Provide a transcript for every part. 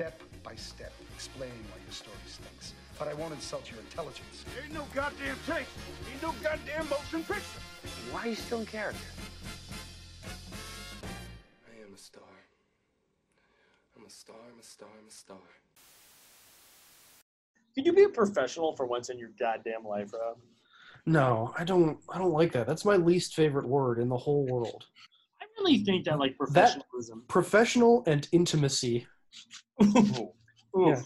Step by step, explaining why your story stinks. But I won't insult your intelligence. Ain't no goddamn tape. Ain't no goddamn motion picture. Why are you still in character? I am a star. I'm a star, I'm a star, I'm a star. Could you be a professional for once in your goddamn life, Rob? No, I don't. I don't like that. That's my least favorite word in the whole world. I really think that like professionalism. Professional and intimacy, Yeah.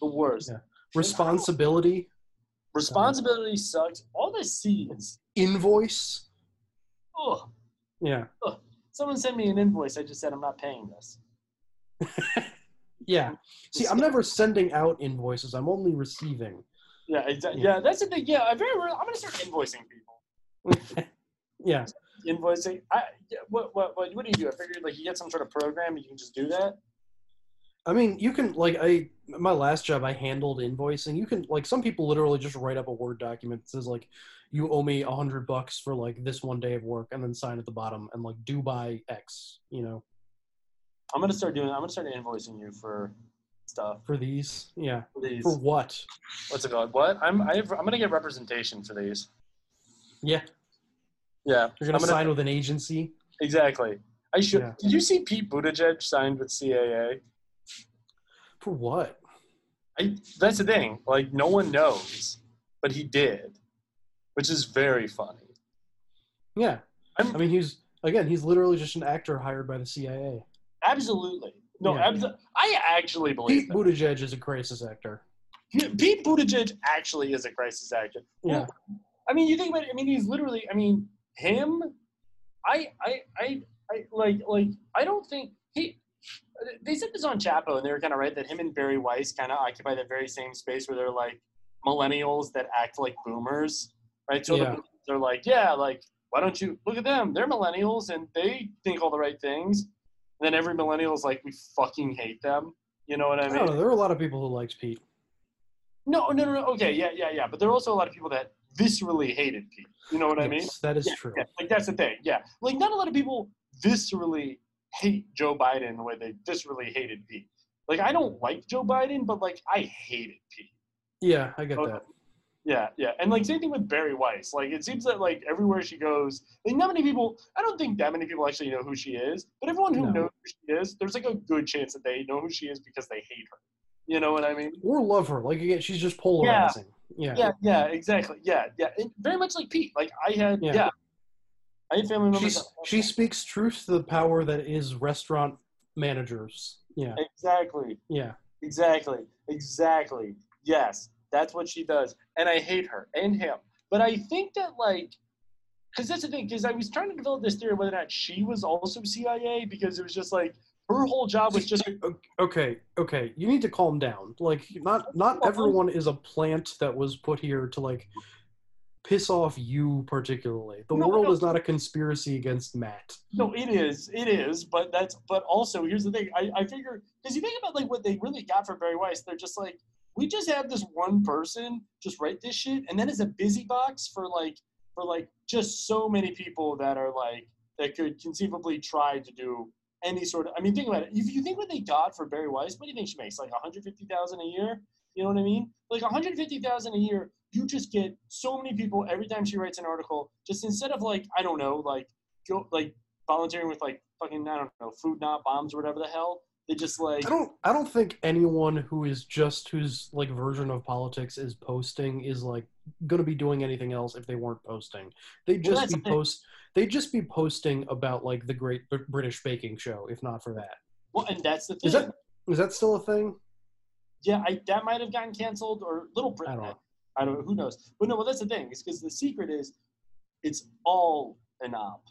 The worst. Yeah. responsibility, Responsibility sucks. All the C's. invoice. Ugh. Yeah, Someone sent me an invoice. I just said I'm not paying this. yeah. See, I'm never sending out invoices. I'm only receiving. Yeah, exactly. Yeah. Yeah, that's the thing. Yeah, I very. rarely- I'm gonna start invoicing people. yeah. Invoicing. I. yeah, What, what? What? What do you do? I figured like you get some sort of program and you can just do that. I mean, you can like I my last job I handled invoicing. You can like some people literally just write up a word document that says like you owe me a hundred bucks for like this one day of work and then sign at the bottom and like do by X, you know, I'm gonna start doing. I'm gonna start invoicing you for stuff. for these. Yeah. For these. For what? What's it called? What? I'm. I I'm gonna get representation for these. Yeah. Yeah. You're gonna, I'm sign with an agency. Exactly. I should. Yeah. Did you see Pete Buttigieg signed with CAA? For what? I, that's the thing. Like no one knows, but he did, which is very funny. Yeah. I'm- I mean he's again, he's literally just an actor hired by the CIA. Absolutely. No, Yeah. abso- I actually believe Pete that. Buttigieg is a crisis actor. Pete Buttigieg actually is a crisis actor. Yeah. I mean, you think about it. I mean, he's literally. I mean, him. I, I, I, I like, like. I don't think he. They said this on Chapo, and they were kind of right that him and Bari Weiss kind of occupy the very same space where they're like millennials that act like boomers, right? So Yeah. the, they're like, yeah, like, why don't you look at them? They're millennials and they think all the right things. And then every millennial is like, we fucking hate them. You know what I I mean? know, there are a lot of people who likes Pete. No, no, no, no. Okay, yeah, yeah, yeah. But there are also a lot of people that viscerally hated Pete. You know what I mean? That is Yeah, true. yeah, like that's the thing. Yeah, like not a lot of people viscerally hate Joe Biden the way they viscerally hated Pete. Like I don't like Joe Biden, but like I hated Pete. Yeah, I get Oh, that. Yeah, yeah, and like same thing with Bari Weiss. Like it seems that like everywhere she goes, like not many people. I don't think that many people actually know who she is. But everyone who No. knows who she is, there's like a good chance that they know who she is because they hate her. You know what I mean? Or love her. Like again, she's just polarizing. Yeah. Yeah, yeah, exactly. Yeah, yeah. And very much like Pete. Like I had, Yeah. yeah, I family members. She's, she speaks truth to the power that is restaurant managers. Yeah. exactly, Yeah. exactly, exactly. Yes, that's what she does, and I hate her and him. But I think that like, because that's the thing. Because I was trying to develop this theory whether or not she was also CIA because it was just like her whole job was just Okay, okay. You need to calm down. Like not not everyone is a plant that was put here to like piss off you particularly. The No, world no. is not a conspiracy against Matt. No, it is. It is. But that's. But also, here's the thing. I, I figure because you think about like what they really got for Bari Weiss, they're just like, we just have this one person just write this shit, and then as a busy box for like for like just so many people that are like that could conceivably try to do any sort of. I mean, think about it. If you think what they got for Bari Weiss, what do you think she makes? Like 150,000 a year. You know what I mean? Like 150,000 a year, you just get so many people every time she writes an article. Just instead of like I don't know, like go like volunteering with like fucking I don't know, food not bombs or whatever the hell. They just like I don't I don't think anyone who is just whose like version of politics is posting is like gonna be doing anything else if they weren't posting. They'd Well, just that's be post they'd just be posting about like the Great Br- British Baking Show if not for that. well, and that's the thing. Is that is that still a thing? yeah, I, that might have gotten canceled or Little Britain. I don't know. I don't know. Who knows? But no, well, that's the thing. Is because the secret is, it's all an op.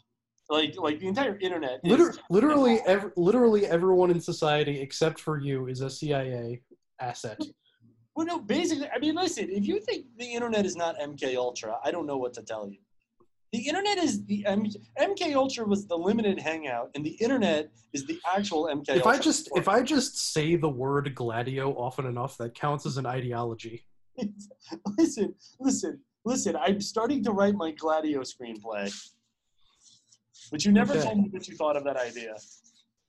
Like like the entire internet. Is, Liter- literally, ev- literally everyone in society except for you is a CIA asset. Well, no, basically, I mean, listen. If you think the internet is not MK Ultra, I don't know what to tell you. The internet is the M- MK Ultra was the limited hangout, and the internet is the actual MK. If I Ultra. just if I just say the word gladio often enough, that counts as an ideology. listen, listen, listen. I'm starting to write my Gladio screenplay, but you never Okay. told me what you thought of that idea.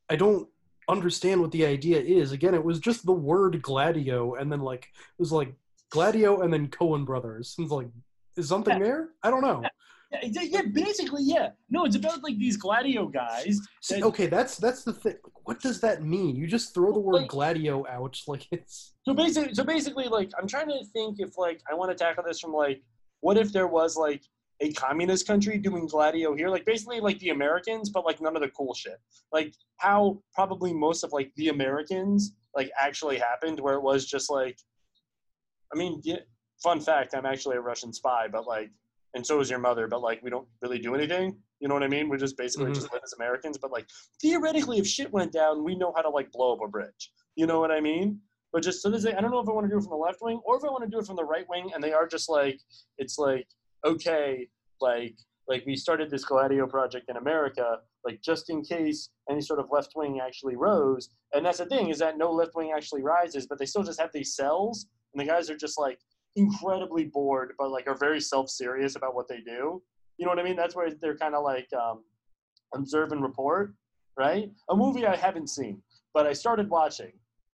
I don't understand what the idea is. Again, it was just the word gladio, and then like it was like gladio, and then Coen Brothers. It's like, is something there? I don't know. Yeah, yeah, basically, yeah. No, it's about like these Gladio guys. See, that- okay, that's that's the thing. What does that mean? You just throw the word Like- gladio out like it's So basically, so basically, like I'm trying to think if like I want to tackle this from like, what if there was like a communist country doing Gladio here, like basically like the Americans, but like none of the cool shit. Like how probably most of like the Americans like actually happened, where it was just like, I mean, yeah, fun fact, I'm actually a Russian spy, but like, and so is your mother, but like we don't really do anything. You know what I mean? We're just basically Mhm. just live as Americans, but like theoretically, if shit went down, we know how to like blow up a bridge. You know what I mean? But just so this, I don't know if I want to do it from the left wing or if I want to do it from the right wing, and they are just like, it's like, okay, like, like we started this Gladio project in America, like just in case any sort of left wing actually rose. And that's the thing is that no left wing actually rises, but they still just have these cells, and the guys are just like incredibly bored, but like are very self serious about what they do. You know what I mean? That's where they're kind of like um, observe and report, right? A movie I haven't seen, but I started watching,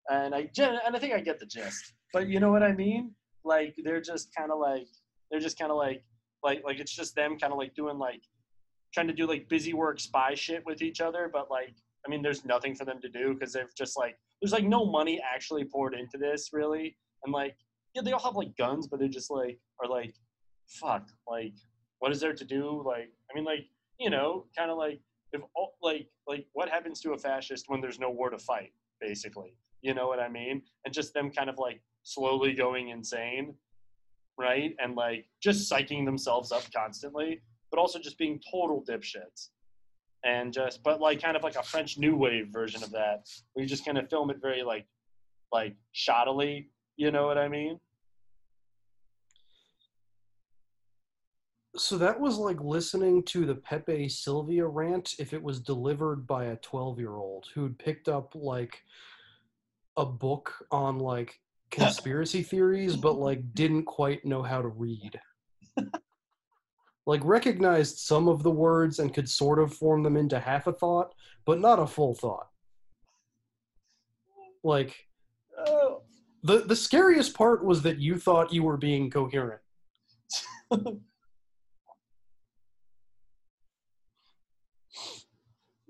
and I and I think I get the gist. But you know what I mean? Like they're just kind of like they're just kind of like like like it's just them kind of like doing like trying to do like busy work spy shit with each other, but like I mean, there's nothing for them to do because they've just like there's like no money actually poured into this really, and like yeah, they all have like guns, but they're just like are like fuck like what is there to do? Like I mean like you know kind of like if all, like like what happens to a fascist when there's no war to fight basically? You know what i mean? And just them kind of like slowly going insane right? And like just psyching themselves up constantly but also just being total dipshits. And just but like kind of like a french new wave version of that you just kind of film it very like like shoddily you know what i mean so that was like listening to the Pepe Silvia rant if it was delivered by a 12 year old who'd picked up like a book on like conspiracy theories but like didn't quite know how to read. Like recognized some of the words and could sort of form them into half a thought but not a full thought. Like the the scariest part was that you thought you were being coherent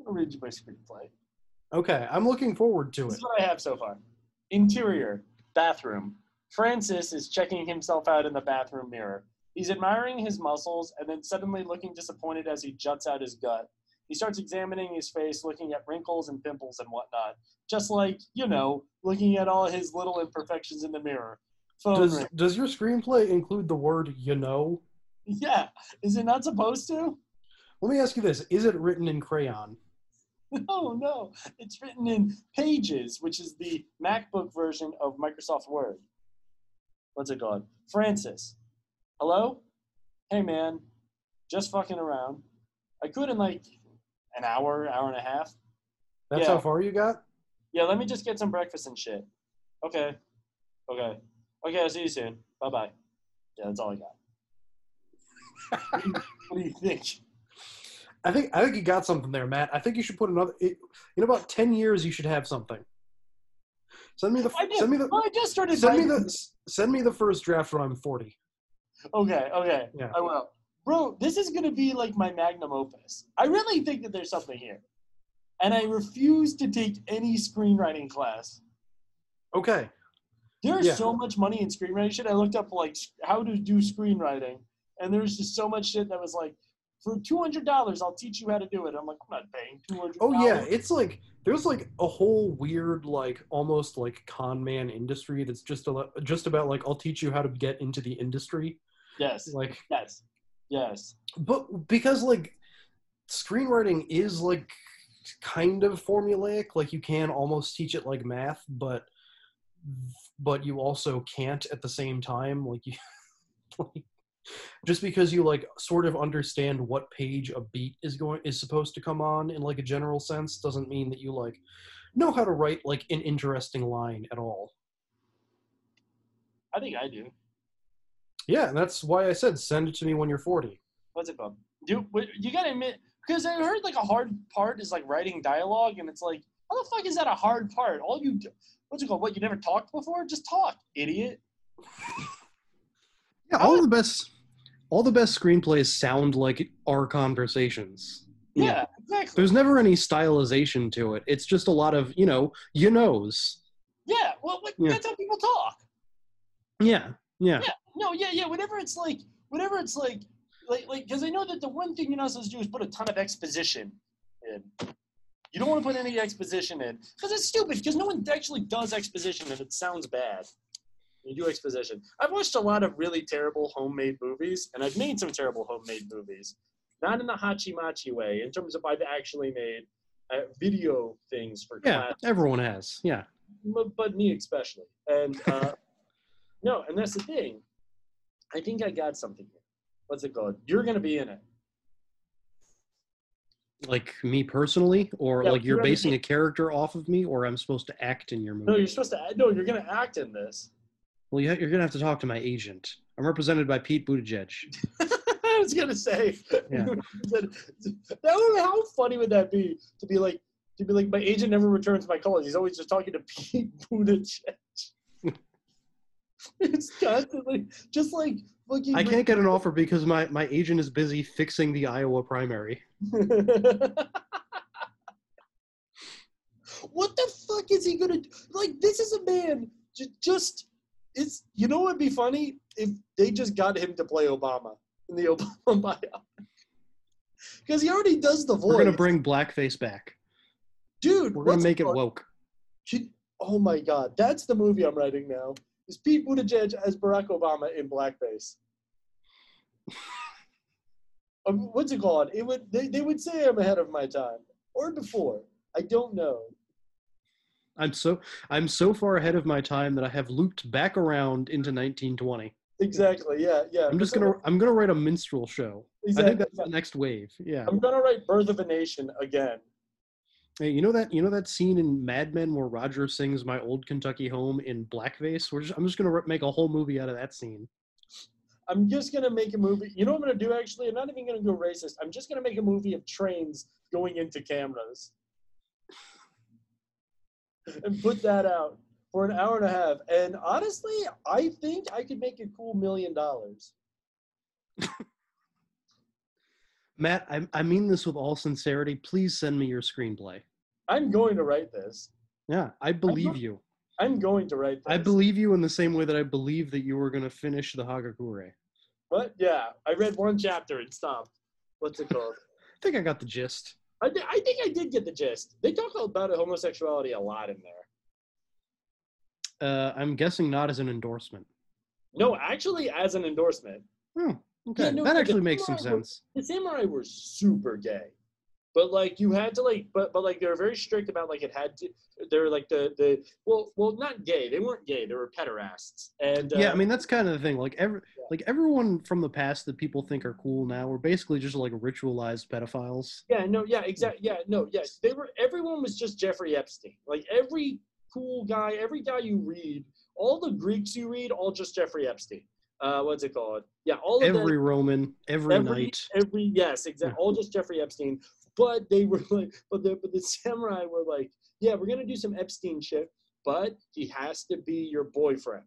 i'll read you my screenplay okay i'm looking forward to it. This is what I have so far. Interior, bathroom. Francis is checking himself out in the bathroom mirror. He's admiring his muscles and then suddenly looking disappointed as he juts out his gut. He starts examining his face, looking at wrinkles and pimples and whatnot. Just like, you know, looking at all his little imperfections in the mirror. Phone Does ring. does your screenplay include the word you know? Yeah. Is it not supposed to? Let me ask you this: Is it written in crayon? No, no. It's written in Pages, which is the MacBook version of Microsoft Word. What's it called? Francis. Hello? Hey, man. Just fucking around. I could in like an hour, hour and a half. That's Yeah. how far you got. Yeah, let me just get some breakfast and shit. Okay. Okay. Okay, I'll see you soon. Bye bye. Yeah, that's all I got. what, do you, what do you think? I think I think you got something there, Matt. I think you should put another. It, in about ten years, you should have something. Send me the. I did. Send me the. Well, I just started Send me writing- the. Send me the first draft when I'm forty. Okay, okay. Yeah. I will. Bro, this is gonna be like my magnum opus. I really think that there's something here. And I refuse to take any screenwriting class. Okay. There's Yeah. so much money in screenwriting shit. I looked up like how to do screenwriting, and there's just so much shit that was like, for two hundred dollars, I'll teach you how to do it. I'm like, I'm not paying two hundred. Oh yeah, it's like there's like a whole weird like almost like con man industry that's just a, just about like I'll teach you how to get into the industry. Yes. Like Yes. Yes. but because like screenwriting is like kind of formulaic. Like you can almost teach it like math, but but you also can't at the same time. Like you, like, just because you like sort of understand what page a beat is going is supposed to come on in like a general sense doesn't mean that you like know how to write like an interesting line at all. I think I do. Yeah, and that's why I said send it to me when you're 40. What's it called? Do you gotta admit because I heard like a hard part is like writing dialogue, and it's like how the fuck is that a hard part? All you do, what's it called? What you never talked before? Just talk, idiot. Yeah, all the best all the best screenplays sound like our conversations. You Yeah, exactly. There's never any stylization to it. It's just a lot of, you know, you knows. yeah, well, what, Yeah. that's how people talk. Yeah. Yeah. Yeah, no, yeah, yeah. Whenever it's like, whenever it's like, like, like, because I know that the one thing you're not supposed to do is put a ton of exposition in. You don't want to put any exposition in because it's stupid. Because no one actually does exposition, and it sounds bad. You do exposition. I've watched a lot of really terrible homemade movies, and I've made some terrible homemade movies. Not in the hachi machi way, in terms of I've actually made uh, video things for Yeah. class Everyone has. Yeah. but, but me especially. And uh, no, and that's the thing. I think I got something here. What's it called? You're gonna be in it. Like me personally, or Yeah, like you're you're basing a character off of me, or I'm supposed to act in your movie. No, you're supposed to. No, you're gonna act in this. Well, you're gonna have to talk to my agent. I'm represented by Pete Buttigieg. I was gonna say. Yeah. that would, how funny would that be to be like to be like my agent never returns my calls. He's always just talking to Pete Buttigieg. it's constantly just like fucking. I can't get an offer because my, my agent is busy fixing the Iowa primary. what the fuck is he gonna do? like this is a man j- just it's you know what'd be funny? If they just got him to play obama in the obama biopic because he already does the voice We're gonna bring blackface back. dude We're gonna make it woke. Oh my god that's the movie i'm writing now is pete buttigieg as barack obama in blackface. Um, what's it called? It would they, they would say i'm ahead of my time or before. I don't know I'm so I'm so far ahead of my time that I have looped back around into 1920. exactly yeah yeah I'm just gonna I'm gonna write a minstrel show. I think that's yeah. the next wave. Yeah. I'm gonna write Birth of a Nation again. Hey, you know that you know that scene in Mad Men where Roger sings "My Old Kentucky Home" in blackface? We're just I'm just gonna make a whole movie out of that scene. I'm just gonna make a movie. You know what I'm gonna do actually? I'm not even gonna go racist. I'm just gonna make a movie of trains going into cameras. And put that out for an hour and a half. And honestly, I think I could make a cool million dollars. Matt, I, I mean this with all sincerity. Please send me your screenplay. I'm going to write this. Yeah, I believe not- you. I'm going to write this. I believe you in the same way that I believe that you were going to finish the Hagakure. What? Yeah, I read one chapter and stopped. What's it called? I think I got the gist. I, thi- I think I did get the gist. They talk about homosexuality a lot in there. Uh, I'm guessing not as an endorsement. No, actually, as an endorsement. Hmm, okay, Yeah, no, that actually makes some were- sense. The samurai were super gay, but like you had to like, but but like they were very strict about like it had to. They're like the the well well not gay. They weren't gay. They were pederasts. And uh, Yeah, I mean that's kind of the thing. Like every like everyone from the past that people think are cool now are basically just like ritualized pedophiles. yeah, no, yeah, exactly. Yeah, no, yes. They were. Everyone was just Jeffrey Epstein. Like every cool guy, every guy you read, all the Greeks you read, all just Jeffrey Epstein. Uh, what's it called? Yeah, all of them. Every Roman, every, every, night. every yes, exactly. All just Jeffrey Epstein. But they were like, but the but the samurai were like, yeah, we're gonna do some Epstein shit, but he has to be your boyfriend.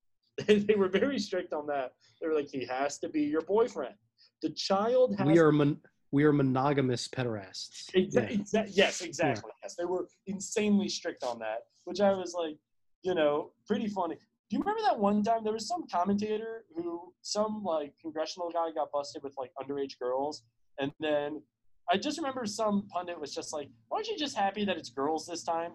they were very strict on that. They were like, he has to be your boyfriend. The child has. We are mon- we are monogamous pederasts. Yeah. exa- yes, exactly. Yes, they were insanely strict on that, which I was like, you know, pretty funny. Do you remember that one time there was some commentator who, some like congressional guy got busted with like underage girls, and then I just remember some pundit was just like, "Why "Aren't you just happy that it's girls this time?"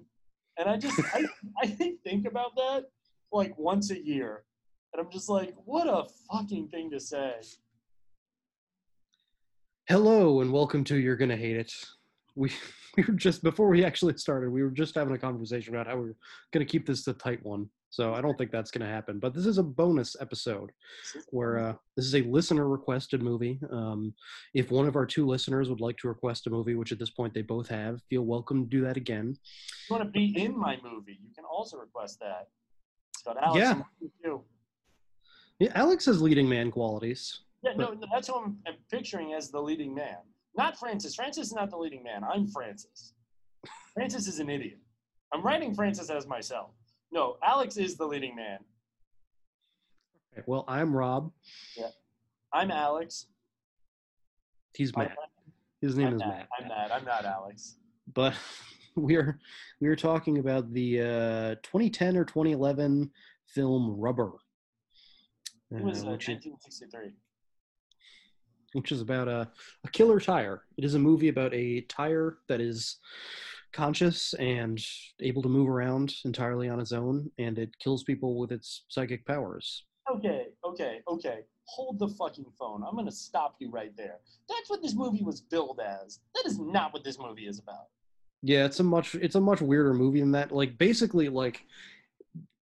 And I just, I, I think about that like once a year, and I'm just like, what a fucking thing to say. Hello and welcome to You're Gonna Hate It. We we were just before we actually started, we were just having a conversation about how we are gonna keep this a tight one. So I don't think that's gonna happen. But this is a bonus episode where uh, this is a listener requested movie. Um, if one of our two listeners would like to request a movie, which at this point they both have, feel welcome to do that again. If you want to be in my movie, you can also request that. It's got Alex Yeah. too. Yeah, Alex has leading man qualities. Yeah, no, no, that's who I'm, I'm picturing as the leading man. Not Francis. Francis is not the leading man. I'm Francis. Francis is an idiot. I'm writing Francis as myself. No, Alex is the leading man. Okay, Well, I'm Rob. Yeah. I'm Alex. He's Matt. His name I'm is Matt. Matt. I'm Matt. I'm not Alex. but we're we're talking about the uh, 2010 or 2011 film Rubber, It was uh, uh, which, is, 1963. which is about a, a killer tire. It is a movie about a tire that is conscious and able to move around entirely on its own, and it kills people with its psychic powers. Okay, okay, okay. Hold the fucking phone. I'm going to stop you right there. That's what this movie was billed as. That is not what this movie is about. Yeah, it's a much it's a much weirder movie than that. Like basically, like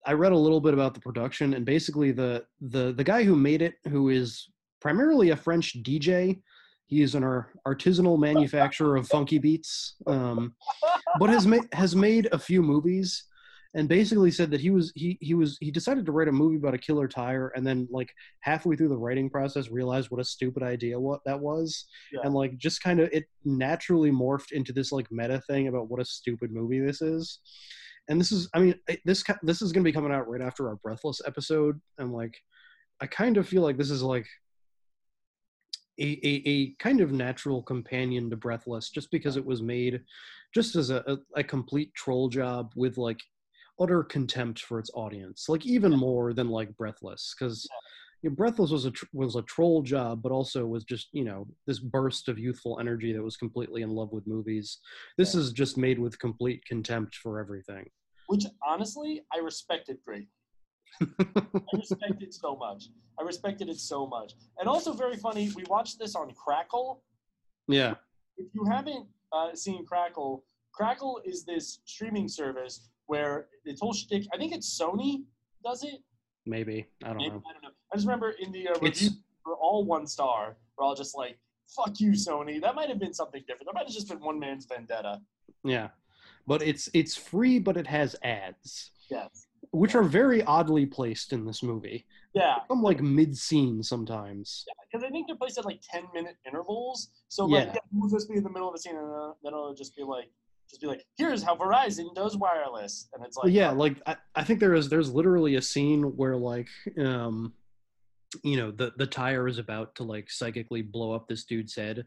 I read a little bit about the production, and basically the the the guy who made it, who is primarily a French DJ, he is an artisanal manufacturer of funky beats, um, but has made has made a few movies, and basically said that he was he he was he decided to write a movie about a killer tire, and then like halfway through the writing process realized what a stupid idea what that was, Yeah. and like just kind of it naturally morphed into this like meta thing about what a stupid movie this is and this is i mean this this is going to be coming out right after our breathless episode and like i kind of feel like this is like a, a, a kind of natural companion to breathless just because it was made just as a, a, a complete troll job with like utter contempt for its audience like even more than like breathless because you know, breathless was a tr- was a troll job but also was just you know this burst of youthful energy that was completely in love with movies. This is just made with complete contempt for everything. Which honestly, I respected greatly. I respect it so much. I respected it so much. And also very funny, we watched this on Crackle. yeah If you haven't uh, seen Crackle, Crackle is this streaming service where its whole shtick, I think it's Sony does it. maybe i don't Maybe, know I don't know. I just remember in the uh, review, we're all one star. We're all just like, fuck you, Sony. That might have been something different. That might have just been one man's vendetta. yeah but it's it's free but it has ads Yes. Which are very oddly placed in this movie Yeah. i'm like mid-scene sometimes Yeah, because I think they're placed at like ten minute intervals. So Yeah. like, yeah, we'll just be in the middle of a scene, and then it'll just be like, just be like, here's how Verizon does wireless, and it's like, yeah like I, I think there is there's literally a scene where like um you know the the tire is about to like psychically blow up this dude's head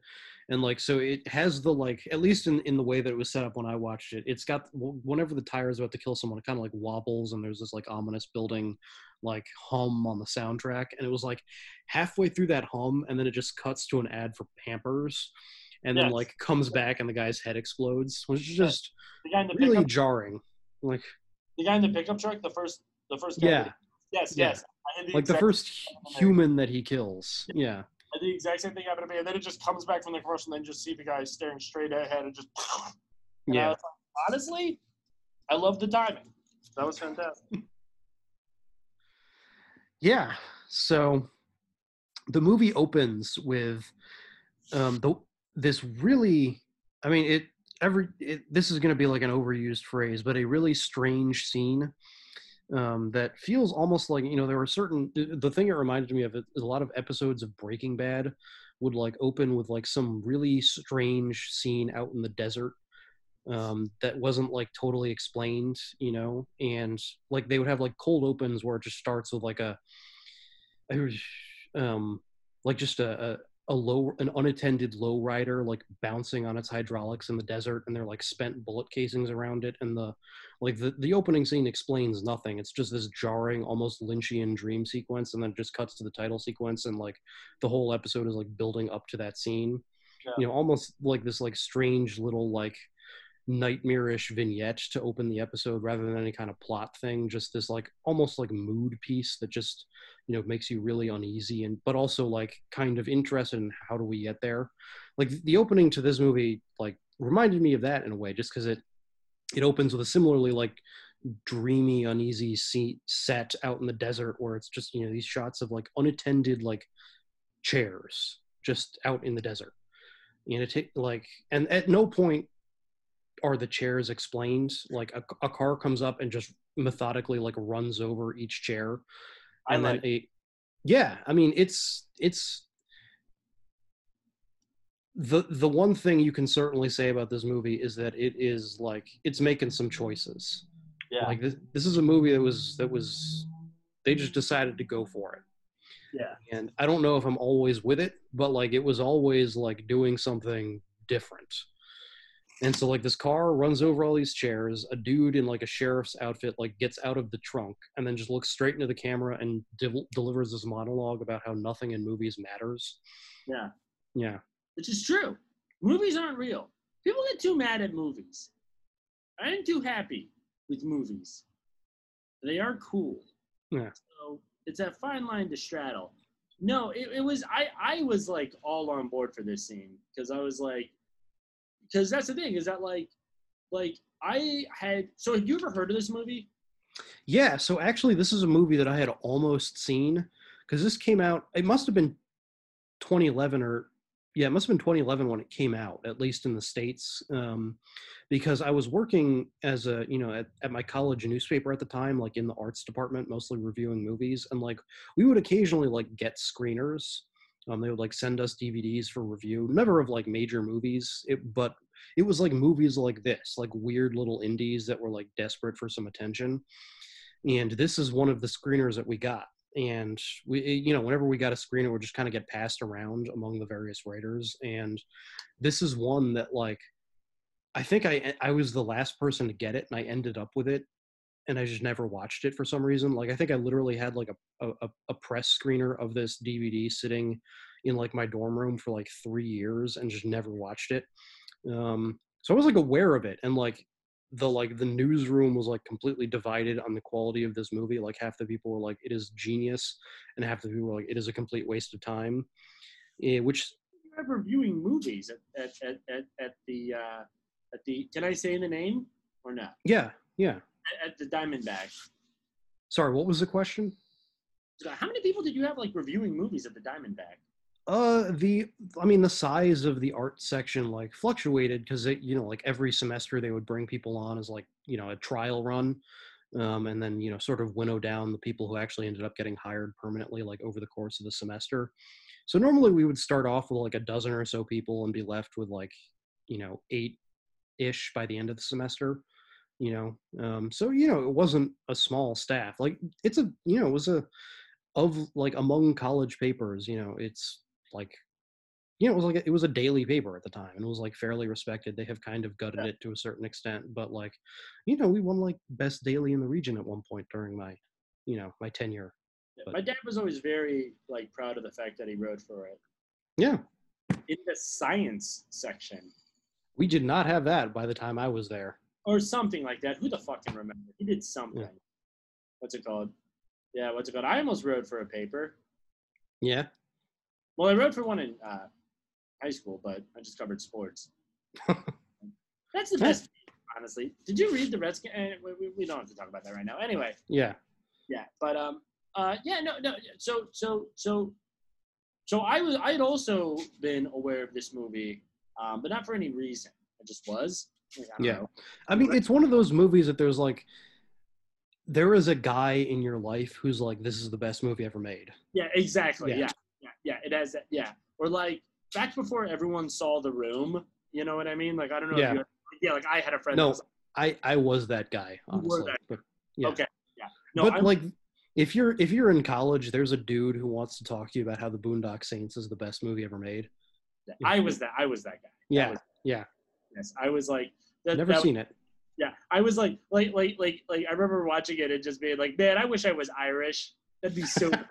and like so it has the like at least in in the way that it was set up when i watched it it's got whenever the tire is about to kill someone it kind of like wobbles and there's this like ominous building like hum on the soundtrack and it was like halfway through that hum and then it just cuts to an ad for pampers and then Yes. like comes back and the guy's head explodes which is just the guy in the really pickup, jarring like the guy in the pickup truck, the first, the first guy. yeah Yes, Yeah. yes. The like the first human that he kills. Yeah, the exact same thing happened to me, and then it just comes back from the commercial, and then just see the guy staring straight ahead, and just. And I yeah, was like, honestly, I love the timing. That was fantastic. yeah. So the movie opens with um, the this really. I mean, it every it, this is going to be like an overused phrase, but a really strange scene um, that feels almost like you know there were certain the thing it reminded me of is a lot of episodes of Breaking Bad would like open with like some really strange scene out in the desert um, that wasn't like totally explained, you know, and like they would have like cold opens where it just starts with like a, um, like just a, a a low an unattended low rider like bouncing on its hydraulics in the desert and they're like spent bullet casings around it and the like the, the opening scene explains nothing it's just this jarring almost lynchian dream sequence and then it just cuts to the title sequence and like the whole episode is like building up to that scene Yeah. you know almost like this like strange little like nightmarish vignette to open the episode rather than any kind of plot thing just this like almost like mood piece that just you know makes you really uneasy and but also like kind of interested in how do we get there. Like the opening to this movie like reminded me of that in a way just because it it opens with a similarly like dreamy uneasy seat set out in the desert where it's just you know these shots of like unattended like chairs just out in the desert. It take like and at no point are the chairs explained like a, a car comes up and just methodically like runs over each chair I and like then a yeah i mean it's it's the the one thing you can certainly say about this movie is that it is like it's making some choices Yeah. like this, this is a movie that was that was they just decided to go for it Yeah. and i don't know if i'm always with it but like it was always like doing something different and so like this car runs over all these chairs a dude in like a sheriff's outfit like gets out of the trunk and then just looks straight into the camera and del- delivers this monologue about how nothing in movies matters Yeah. yeah which is true. Movies aren't real. People get too mad at movies. I'm too happy with movies. They are cool. Yeah. So it's that fine line to straddle. No, it, it was I I was like all on board for this scene because I was like because that's the thing is that like like I had so have you ever heard of this movie? Yeah, so actually, this is a movie that I had almost seen because this came out. It must have been 2011 or yeah, it must have been 2011 when it came out, at least in the states. Um, because I was working as a you know at, at my college newspaper at the time, like in the arts department, mostly reviewing movies, and like we would occasionally like get screeners. Um, they would like send us DVDs for review, never of like major movies, it, but it was like movies like this, like weird little indies that were like desperate for some attention. And this is one of the screeners that we got and we you know whenever we got a screener we just kind of get passed around among the various writers and this is one that like i think i i was the last person to get it and i ended up with it and i just never watched it for some reason like i think i literally had like a a, a press screener of this dvd sitting in like my dorm room for like three years and just never watched it um so i was like aware of it and like the like the newsroom was like completely divided on the quality of this movie. Like half the people were like, "It is genius," and half the people were like, "It is a complete waste of time." Eh, which You're reviewing movies at at, at, at, at the uh, at the can I say the name or not? yeah, yeah. At, the Diamondback. Sorry, what was the question? How many people did you have like reviewing movies at the Diamondback? Uh, the I mean, the size of the art section like fluctuated because it, you know, like every semester they would bring people on as like you know a trial run, um, and then you know sort of winnow down the people who actually ended up getting hired permanently like over the course of the semester. So normally we would start off with like a dozen or so people and be left with like you know eight ish by the end of the semester. You know, um, so you know it wasn't a small staff. Like it's a you know it was a of like among college papers. You know, it's like you know it was like a, it was a daily paper at the time and it was like fairly respected they have kind of gutted it to a certain extent but like you know we won like best daily in the region at one point during my you know my tenure Yeah, My dad was always very like proud of the fact that he wrote for it yeah in the science section we did not have that by the time i was there or something like that. Who the fuck can remember? He did something. What's it called? Yeah, what's it called? I almost wrote for a paper. yeah Well, I wrote for one in uh, high school, but I just covered sports. That's the best, honestly. Did you read the Redskins? Eh, we, we, we don't have to talk about that right now. Anyway, yeah yeah, but um, uh, yeah, no, no. So, so, so, so I was, I had also been aware of this movie, um, but not for any reason. I just was. Like, I Yeah. know. i mean it's one of those movies that there's like there is a guy in your life who's like this is the best movie ever made Yeah, exactly. Yeah. Yeah. yeah, yeah, It has that. Yeah, or like back before everyone saw The Room. You know what I mean? Like I don't know. Yeah. If you yeah, like I had a friend. that no was i i was that guy You were honestly that but yeah Okay. Yeah. No, but I'm, like if you're if you're in college there's a dude who wants to talk to you about how the boondock saints is the best movie ever made I was that. I was that guy. That yeah was- yeah I was like. That, never that- seen it Yeah, I was like, like, like, like, like. I remember watching it and just being like, man, I wish I was Irish. That'd be so. cool."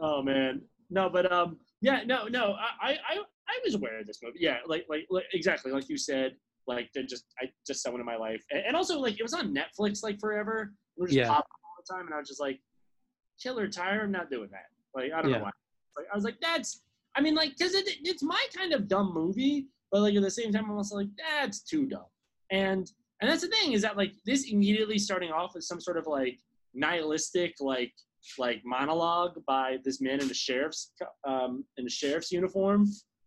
oh man, no, but um, yeah, no, no. I, I, I I was aware of this movie. Yeah, like like, like exactly like you said. Like they're just I just someone in my life, and, and also like it was on Netflix like forever. It was just Yeah. popping all the time, and I was just like, Killer Tire, I'm not doing that. Like I don't Yeah. know why. Like I was like, that's. I mean, like, cause it, it's my kind of dumb movie, but like at the same time, I'm also like, that's too dumb. And and that's the thing is that like this immediately starting off with some sort of like nihilistic like like monologue by this man in the sheriff's um in the sheriff's uniform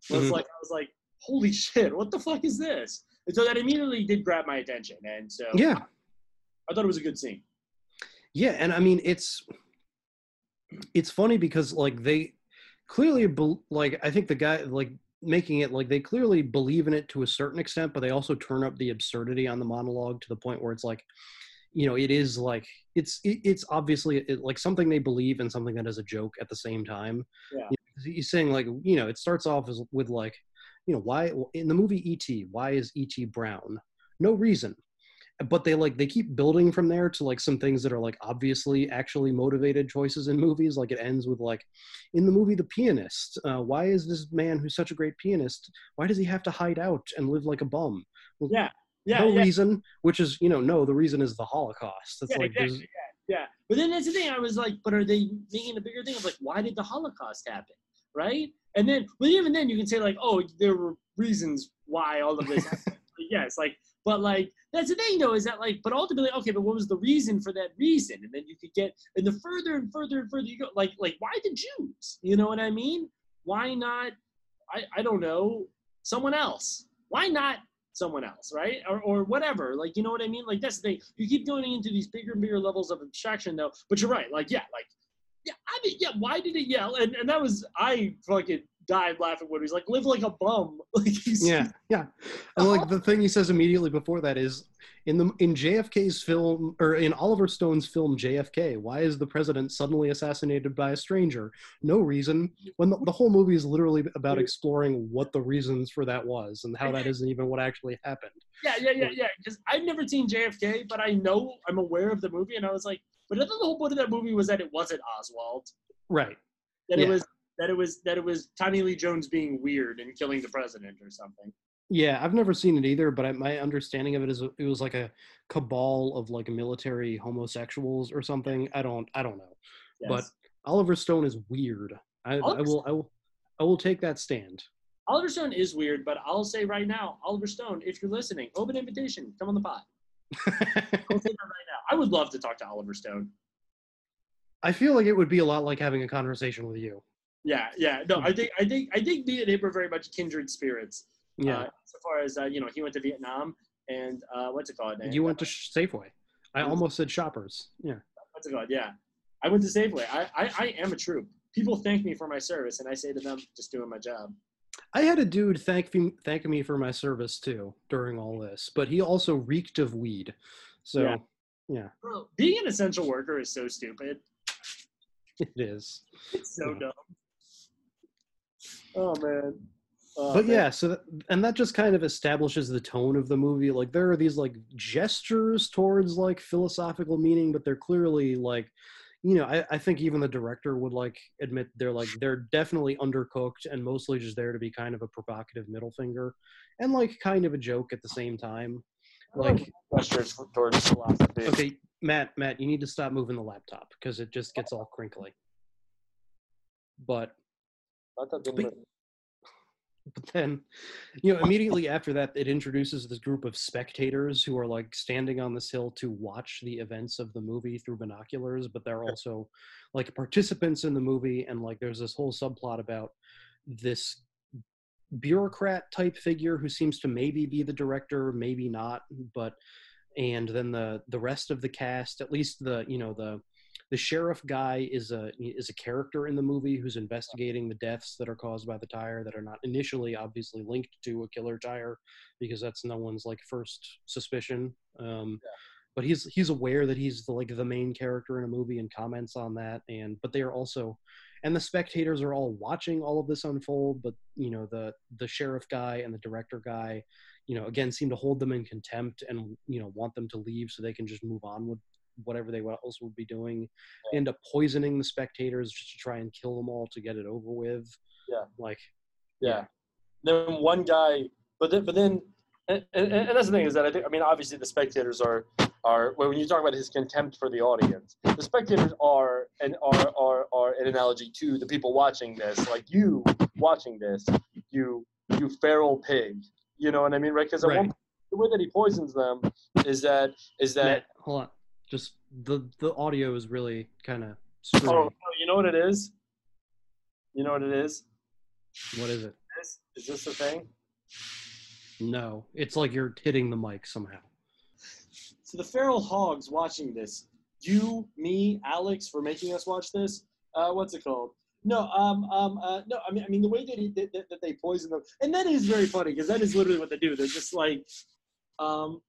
was Mhm. like I was like, holy shit, what the fuck is this? And so that immediately did grab my attention, and so Yeah. I thought it was a good scene. Yeah, and I mean it's it's funny because like they clearly like I think the guy like making it like they clearly believe in it to a certain extent, but they also turn up the absurdity on the monologue to the point where it's like you know it is like it's it, it's obviously it, like something they believe and something that is a joke at the same time. Yeah. He's saying like you know it starts off as with like you know why in the movie E.T. why is E.T. brown? No reason but they like they keep building from there to like some things that are like obviously actually motivated choices in movies like it ends with like in the movie the pianist uh, why is this man who's such a great pianist why does he have to hide out and live like a bum Well, Yeah, yeah, no yeah. reason which is you know no the reason is the holocaust it's Yeah, like exactly. there's Yeah, but then that's the thing. I was like, but are they making a bigger thing of like, why did the Holocaust happen, right? And then, but even then, you can say like, oh, there were reasons why all of this. happened. yes, like, but like that's the thing though is that like, but ultimately, okay, but what was the reason for that reason? And then you could get, and the further and further and further you go, like, like why the Jews? You know what I mean? Why not? I I don't know, someone else. Why not someone else, right? Or, or whatever. Like, you know what I mean? Like, that's the thing. You keep going into these bigger and bigger levels of abstraction, though. But you're right. Like, yeah, like, yeah, I mean, yeah, why did it yell? And, and that was, I fucking died laughing when he was like, live like a bum. Like, he's, yeah yeah and like the thing he says immediately before that is in the in jfk's film or in oliver stone's film jfk why is the president suddenly assassinated by a stranger no reason when the, the whole movie is literally about exploring what the reasons for that was and how that isn't even what actually happened yeah, yeah, yeah, yeah. Because I've never seen JFK, but I know, I'm aware of the movie. And I was like, but I thought the whole point of that movie was that it wasn't Oswald. right That Yeah. it was, that it was, that it was Tommy Lee Jones being weird and killing the president or something. yeah i've never seen it either but I, my understanding of it is it was like a cabal of like military homosexuals or something i don't i don't know Yes. but oliver stone is weird I, I will i will i will take that stand Oliver Stone is weird, but I'll say right now, Oliver Stone, if you're listening, open invitation, come on the pod. I'll say that right now. I would love to talk to Oliver Stone. I feel like it would be a lot like having a conversation with you. Yeah, yeah. No, I think I think I think me and him are very much kindred spirits. Yeah. Uh, so far as uh, you know, he went to Vietnam and uh, what's it called? you went to Safeway. I almost said Shoppers. Yeah. what's it called? Yeah, I went to Safeway. I, I I am a troop. People thank me for my service, and I say to them, just doing my job. I had a dude thank me thank me for my service too during all this, but he also reeked of weed. So Yeah. yeah, Bro, being an essential worker is so stupid. it is. It's so Yeah. dumb. Oh man. Oh, but man. yeah, so that, and that just kind of establishes the tone of the movie. Like there are these like gestures towards like philosophical meaning, but they're clearly like, you know, I, I think even the director would like admit they're like they're definitely undercooked and mostly just there to be kind of a provocative middle finger and like kind of a joke at the same time. Like gestures towards philosophy. okay, Matt, Matt, you need to stop moving the laptop because it just gets all crinkly. But Not that didn't But- but then you know immediately after that it introduces this group of spectators who are like standing on this hill to watch the events of the movie through binoculars but they're also like participants in the movie and like there's this whole subplot about this bureaucrat type figure who seems to maybe be the director maybe not but and then the the rest of the cast at least the you know the the sheriff guy is a is a character in the movie who's investigating the deaths that are caused by the tire that are not initially obviously linked to a killer tire because that's no one's like first suspicion um but he's he's aware that he's the, like the main character in a movie and comments on that and but they are also and the spectators are all watching all of this unfold but you know the the sheriff guy and the director guy you know again seem to hold them in contempt and you know want them to leave so they can just move on with whatever they else would be doing end up poisoning the spectators just to try and kill them all to get it over with Yeah. like yeah. then one guy, but then, but then, and, and, and that's the thing is that I think I mean obviously the spectators are are when you talk about his contempt for the audience, the spectators are and are are are an analogy to the people watching this, like you watching this, you you feral pig, you know what I mean, right? Because Right. the way that he poisons them is that is that Matt, hold on. Just the the audio is really kind of oh, oh, you know what it is, you know what it is? What This is this the thing? No, it's like you're hitting the mic somehow. So the feral hogs watching this, you, me, Alex, for making us watch this. Uh, what's it called? No, um, um, uh, no. I mean, I mean the way that, he, that, that, that they poison them, and that is very funny because that is literally what they do. They're just like, um,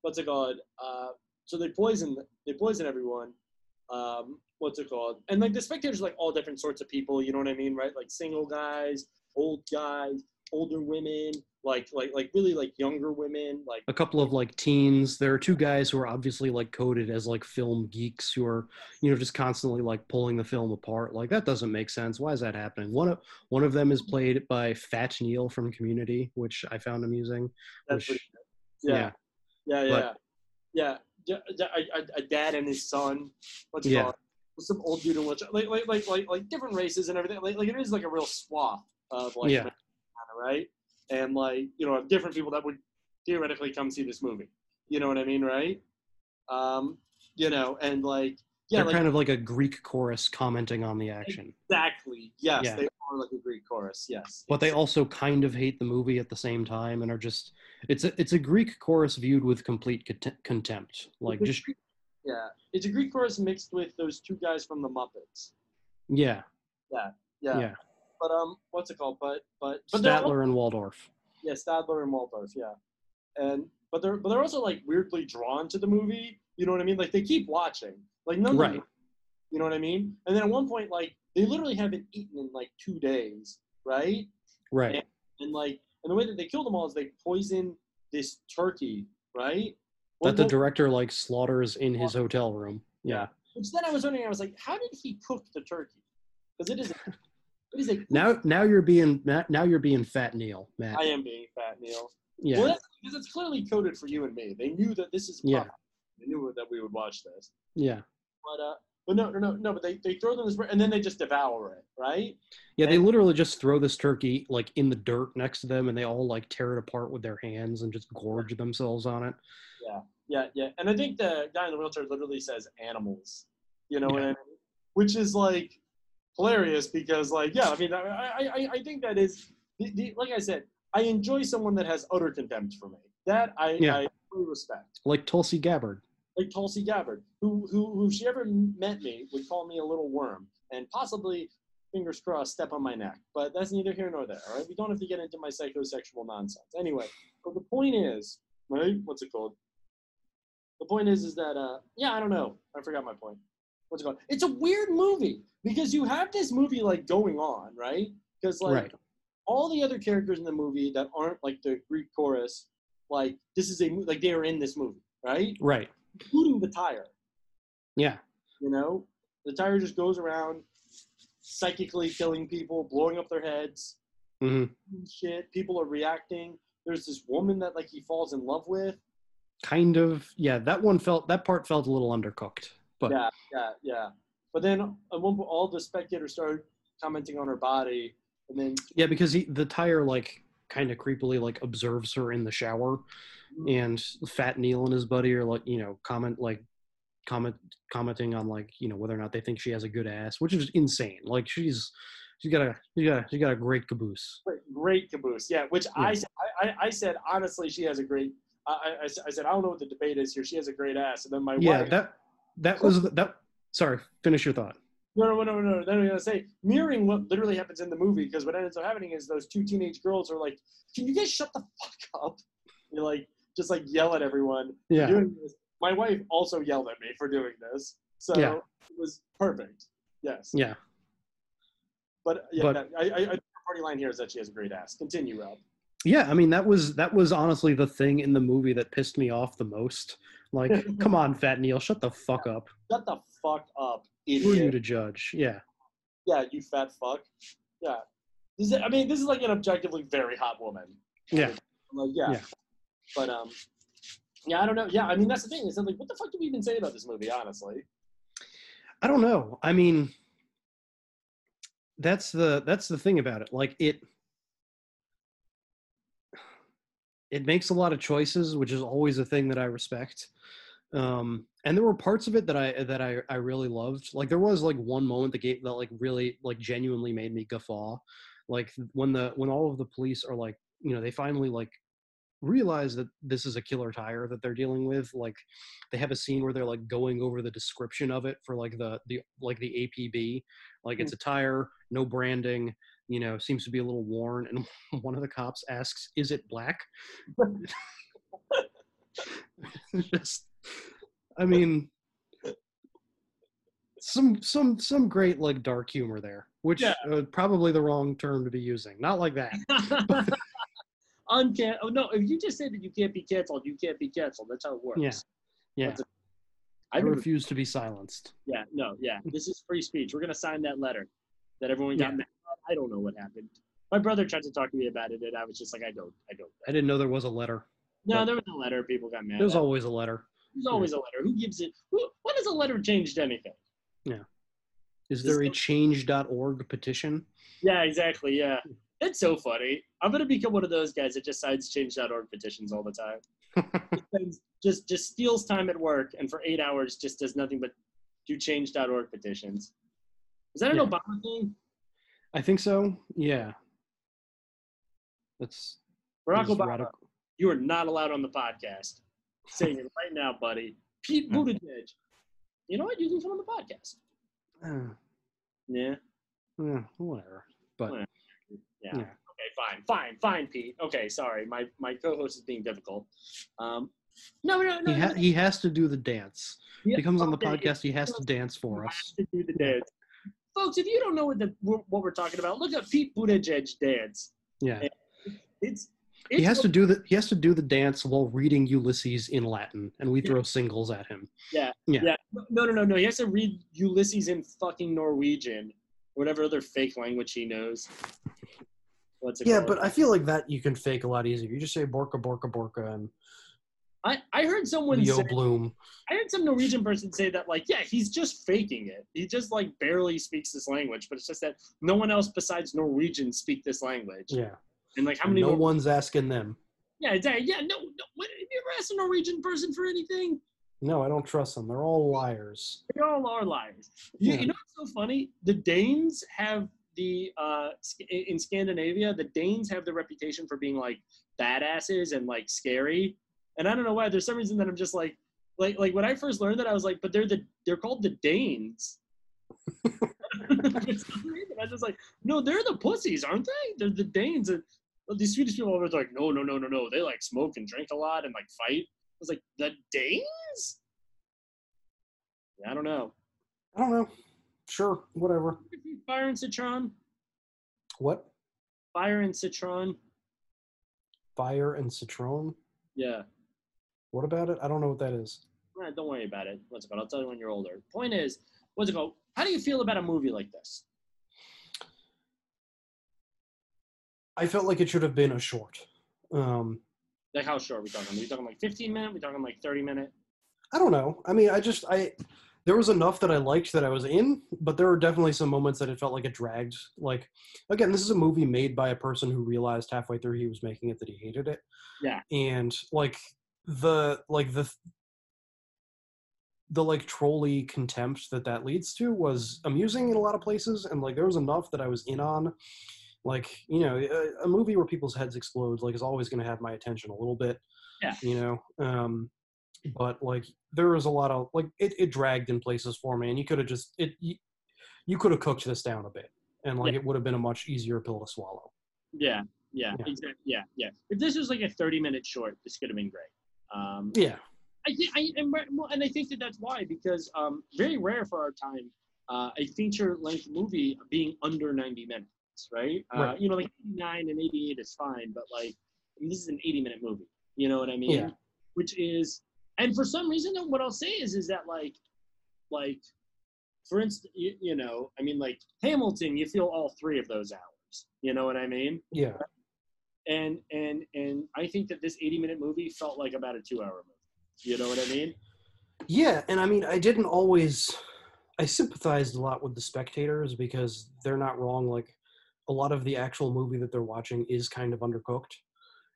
what's it called? Uh, so they poison, they poison everyone. Um, what's it called? And like the spectators, are like all different sorts of people. You know what I mean, right? Like single guys, old guys, older women, like like like really like younger women, like A couple of like teens. There are two guys who are obviously like coded as like film geeks who are, you know, just constantly like pulling the film apart. Like that doesn't make sense. Why is that happening? One of one of them is played by Fat Neil from Community, which I found amusing. That's which, pretty yeah, yeah, yeah, But- yeah. A, a, dad and his son. What's it Yeah. called? Some old dude and which like like like like like different races and everything. Like like it is like a real swath of like Yeah. right, and like you know different people that would theoretically come see this movie. You know what I mean, right? Um, you know, and like yeah, they're like kind of like a Greek chorus commenting on the action. exactly. Yes, Yeah. they are like a Greek chorus. Yes, but they also kind of hate the movie at the same time and are just it's a it's a greek chorus viewed with complete cont- contempt like just yeah, it's a Greek chorus mixed with those two guys from the Muppets. yeah Yeah, yeah, yeah. But um, what's it called? But but but statler and waldorf yeah, Statler and Waldorf, yeah, and but they're but they're also like weirdly drawn to the movie. You know what I mean? Like they keep watching. Like none of Right. them, you know what I mean? And then at one point, like they literally haven't eaten in like two days, right? right And like and the way that they kill them all is they poison this turkey, right? that the director like slaughters in his hotel room yeah Which then I was wondering, I was like, how did he cook the turkey? Because it is, a, it is a. now now you're being now now you're being fat neil matt I am being fat, Neil. yeah Well, that's because it's clearly coded for you and me. They knew that this is. Yeah. They knew that we would watch this. yeah But uh, but no, no, no, no. But they they throw them this, and then they just devour it, right? yeah they literally just throw this turkey like in the dirt next to them and they all like tear it apart with their hands and just gorge themselves on it Yeah, yeah. Yeah. And I think the guy in the wheelchair literally says animals. You know what Yeah. I mean? Which is like hilarious because, like, yeah, I mean, I, I, I, I think that is, the, the, like I said, I enjoy someone that has utter contempt for me. That I, Yeah. I really respect. like tulsi gabbard Like Tulsi Gabbard, who, who, who, if she ever met me, would call me a little worm and possibly, fingers crossed, step on my neck. But that's neither here nor there. All right, we don't have to get into my psychosexual nonsense. Anyway, but the point is, right? What's it called? The point is, is that uh, yeah, I don't know. I forgot my point. What's it called? It's a weird movie because you have this movie like going on, right? Because like right all the other characters in the movie that aren't like the Greek chorus, like this is a like they are in this movie, right? right Including the tire. yeah You know, the tire just goes around psychically killing people, blowing up their heads, hmm shit. People are reacting. There's this woman that like he falls in love with. kind of yeah that one felt that part felt a little undercooked but Yeah, yeah, yeah. But then at one point, all the spectators started commenting on her body, and then Yeah, because he, the tire like kind of creepily like observes her in the shower, and Fat Neil and his buddy are like you know comment like comment commenting on like you know whether or not they think she has a good ass, which is insane. Like she's she's got a she got a, she got a great caboose. great, great caboose. Yeah, which I, Yeah. said- I, I, I said honestly, she has a great. I, I, I said- I don't know what the debate is here. She has a great ass, and then my wife Yeah, wife. that that was the- that. Sorry, finish your thought. No, no, no, no, no. Then I'm gonna say mirroring what literally happens in the movie because what ends up happening is those two teenage girls are like, "Can you guys shut the fuck up?" You're like just like yell at everyone Yeah, doing this. My wife also yelled at me for doing this, so Yeah. it was perfect. Yes. yeah. But yeah, But- that- I, I, I the party line here is that she has a great ass. Continue, Rob. Yeah, I mean that was that was honestly the thing in the movie that pissed me off the most. Like, come on, Fat Neil, shut the fuck up. Shut the fuck up, idiot. Who are you to judge? Yeah, Yeah, you fat fuck. Yeah. This is, I mean, this is like an objectively very hot woman. Yeah. Like, yeah. Yeah. But um, yeah, I don't know. Yeah, I mean, that's the thing. That, like, what the fuck do we even say about this movie? Honestly, I don't know. I mean, that's the that's the thing about it. Like it it makes a lot of choices, which is always a thing that I respect. Um, and there were parts of it that I that I I really loved. Like there was like one moment that gave that like really like genuinely made me guffaw. Like when the when all of the police are like you know they finally like realize that this is a killer tire that they're dealing with like they have a scene where they're like going over the description of it for like the the like the apb like it's a tire no branding you know seems to be a little worn and one of the cops asks is it black? Just i mean some some some great like dark humor there which Yeah. uh, probably the wrong term to be using. Not like that Uncan- Oh no! If you just say that you can't be canceled, you can't be canceled. That's how it works. Yeah. yeah a- i I refuse to be silenced yeah, no, yeah. This is free speech. We're gonna sign that letter that everyone got Yeah. mad. at. I don't know what happened. My brother tried to talk to me about it, and I was just like, I don't, I don't. i didn't know there was a letter No, there was a letter. People got mad. there's always a letter There's always a letter. Who gives it? Who, when has a letter changed anything? Yeah. Is there a change.org petition? Yeah, exactly. Yeah, it's so funny. I'm gonna become one of those guys that just signs change.org petitions all the time. Just just steals time at work and for eight hours just does nothing but do change.org petitions. Is that an Yeah. Obama thing? I think so. Yeah. That's Barack Obama, radical. you are not allowed on the podcast. Saying it right now, buddy. Pete. Buttigieg. You know what? You can come on the podcast. Uh, Yeah. eh, whatever. But Whatever. Yeah. Yeah. Okay, fine, fine, fine, Pete. Okay, sorry. My my co-host is being difficult. Um, no, no, no. he, ha- he has to do the dance. Yeah, He comes on the podcast. He has to dance for us. to do the dance. Folks, if you don't know what the what we're talking about, look up Pete Buttigieg dance. Yeah. It's, it's He has to do the he has to do the dance while reading Ulysses in Latin, and we throw singles at him. Yeah, Yeah. yeah. No, no, no, no. He has to read Ulysses in fucking Norwegian, whatever other fake language he knows. What's it Yeah, called? but I feel like that you can fake a lot easier. You just say Borka Borka Borka and I, I heard someone Leo say, Bloom. I heard some Norwegian person say that like, yeah, he's just faking it. He just like barely speaks this language, but it's just that no one else besides Norwegians speak this language. Yeah. And like, how many? no Nor- one's asking them. Yeah, exactly. Yeah, no, no. What, have you ever asked a Norwegian person for anything? No, I don't trust them. They're all liars. They all are liars. You, you know what's so funny? The Danes have the uh in Scandinavia, the Danes have the reputation for being like badasses and like scary. And I don't know why. There's some reason that I'm just like, like, like when I first learned that, I was like, but they're the they're called the Danes. For some reason, I was just like, no, they're the pussies, aren't they? They're the Danes. And these Swedish people are like, no, no, no, no, no. They like smoke and drink a lot and like fight. I was like, the Danes? Yeah, I don't know. I don't know. Sure, whatever. Fire and Citron. What? Fire and Citron. Fire and Citron? Yeah. What about it? I don't know what that is. Don't worry about it. What's it called? I'll tell you when you're older. Point is, what's it called? How do you feel about a movie like this? I felt like it should have been a short. Um, Like how short are we talking? Are we talking like 15 minute? we talking like 30 minute? I don't know. I mean, I just I there was enough that I liked that I was in, but there were definitely some moments that it felt like it dragged. Like again, this is a movie made by a person who realized halfway through he was making it that he hated it. Yeah. And like the like the the like trolley contempt that that leads to was amusing in a lot of places and like there was enough that I was in on like you know a, a movie where people's heads explode like is always going to have my attention a little bit Yeah. you know um but like there was a lot of like it, it dragged in places for me and you could have just it you, you could have cooked this down a bit and like it would have been a much easier pill to swallow Yeah. Yeah. Yeah. Exactly. Yeah. Yeah. If this was like a 30 minute short, this could have been great. Um, yeah I, I and, well, and I think that that's why because um, very rare for our time uh, a feature length movie being under 90 minutes, right? Uh, Right. you know, like 89 and 88 is fine, but like I mean, this is an 80 minute movie. You know what I mean? Yeah. Which is, and for some reason, what I'll say is, is that like, like, for instance, you, you know, I mean, like Hamilton, you feel all three of those hours. You know what I mean? Yeah. And and and I think that this 80 minute movie felt like about a two hour movie. You know what I mean? Yeah, and I mean, I didn't always. I sympathized a lot with the spectators because they're not wrong. Like, a lot of the actual movie that they're watching is kind of undercooked.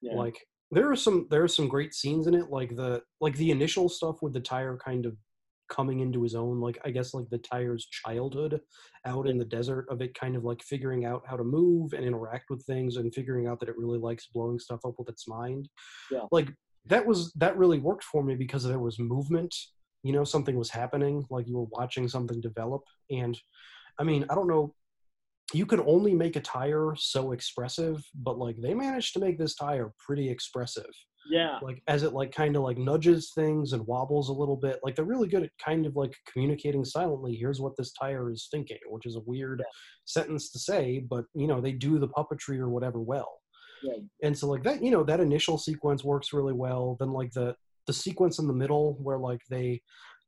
Yeah. Like, there are some there are some great scenes in it. Like the like the initial stuff with the tire kind of coming into his own. Like I guess like the tire's childhood out in the desert of it kind of like figuring out how to move and interact with things and figuring out that it really likes blowing stuff up with its mind. Yeah. Like that was that really worked for me because there was movement you know something was happening like you were watching something develop and i mean i don't know you can only make a tire so expressive but like they managed to make this tire pretty expressive yeah. like as it like kind of like nudges things and wobbles a little bit like they're really good at kind of like communicating silently here's what this tire is thinking which is a weird sentence to say but you know they do the puppetry or whatever well Yeah. and so like that you know that initial sequence works really well then like the the sequence in the middle where like they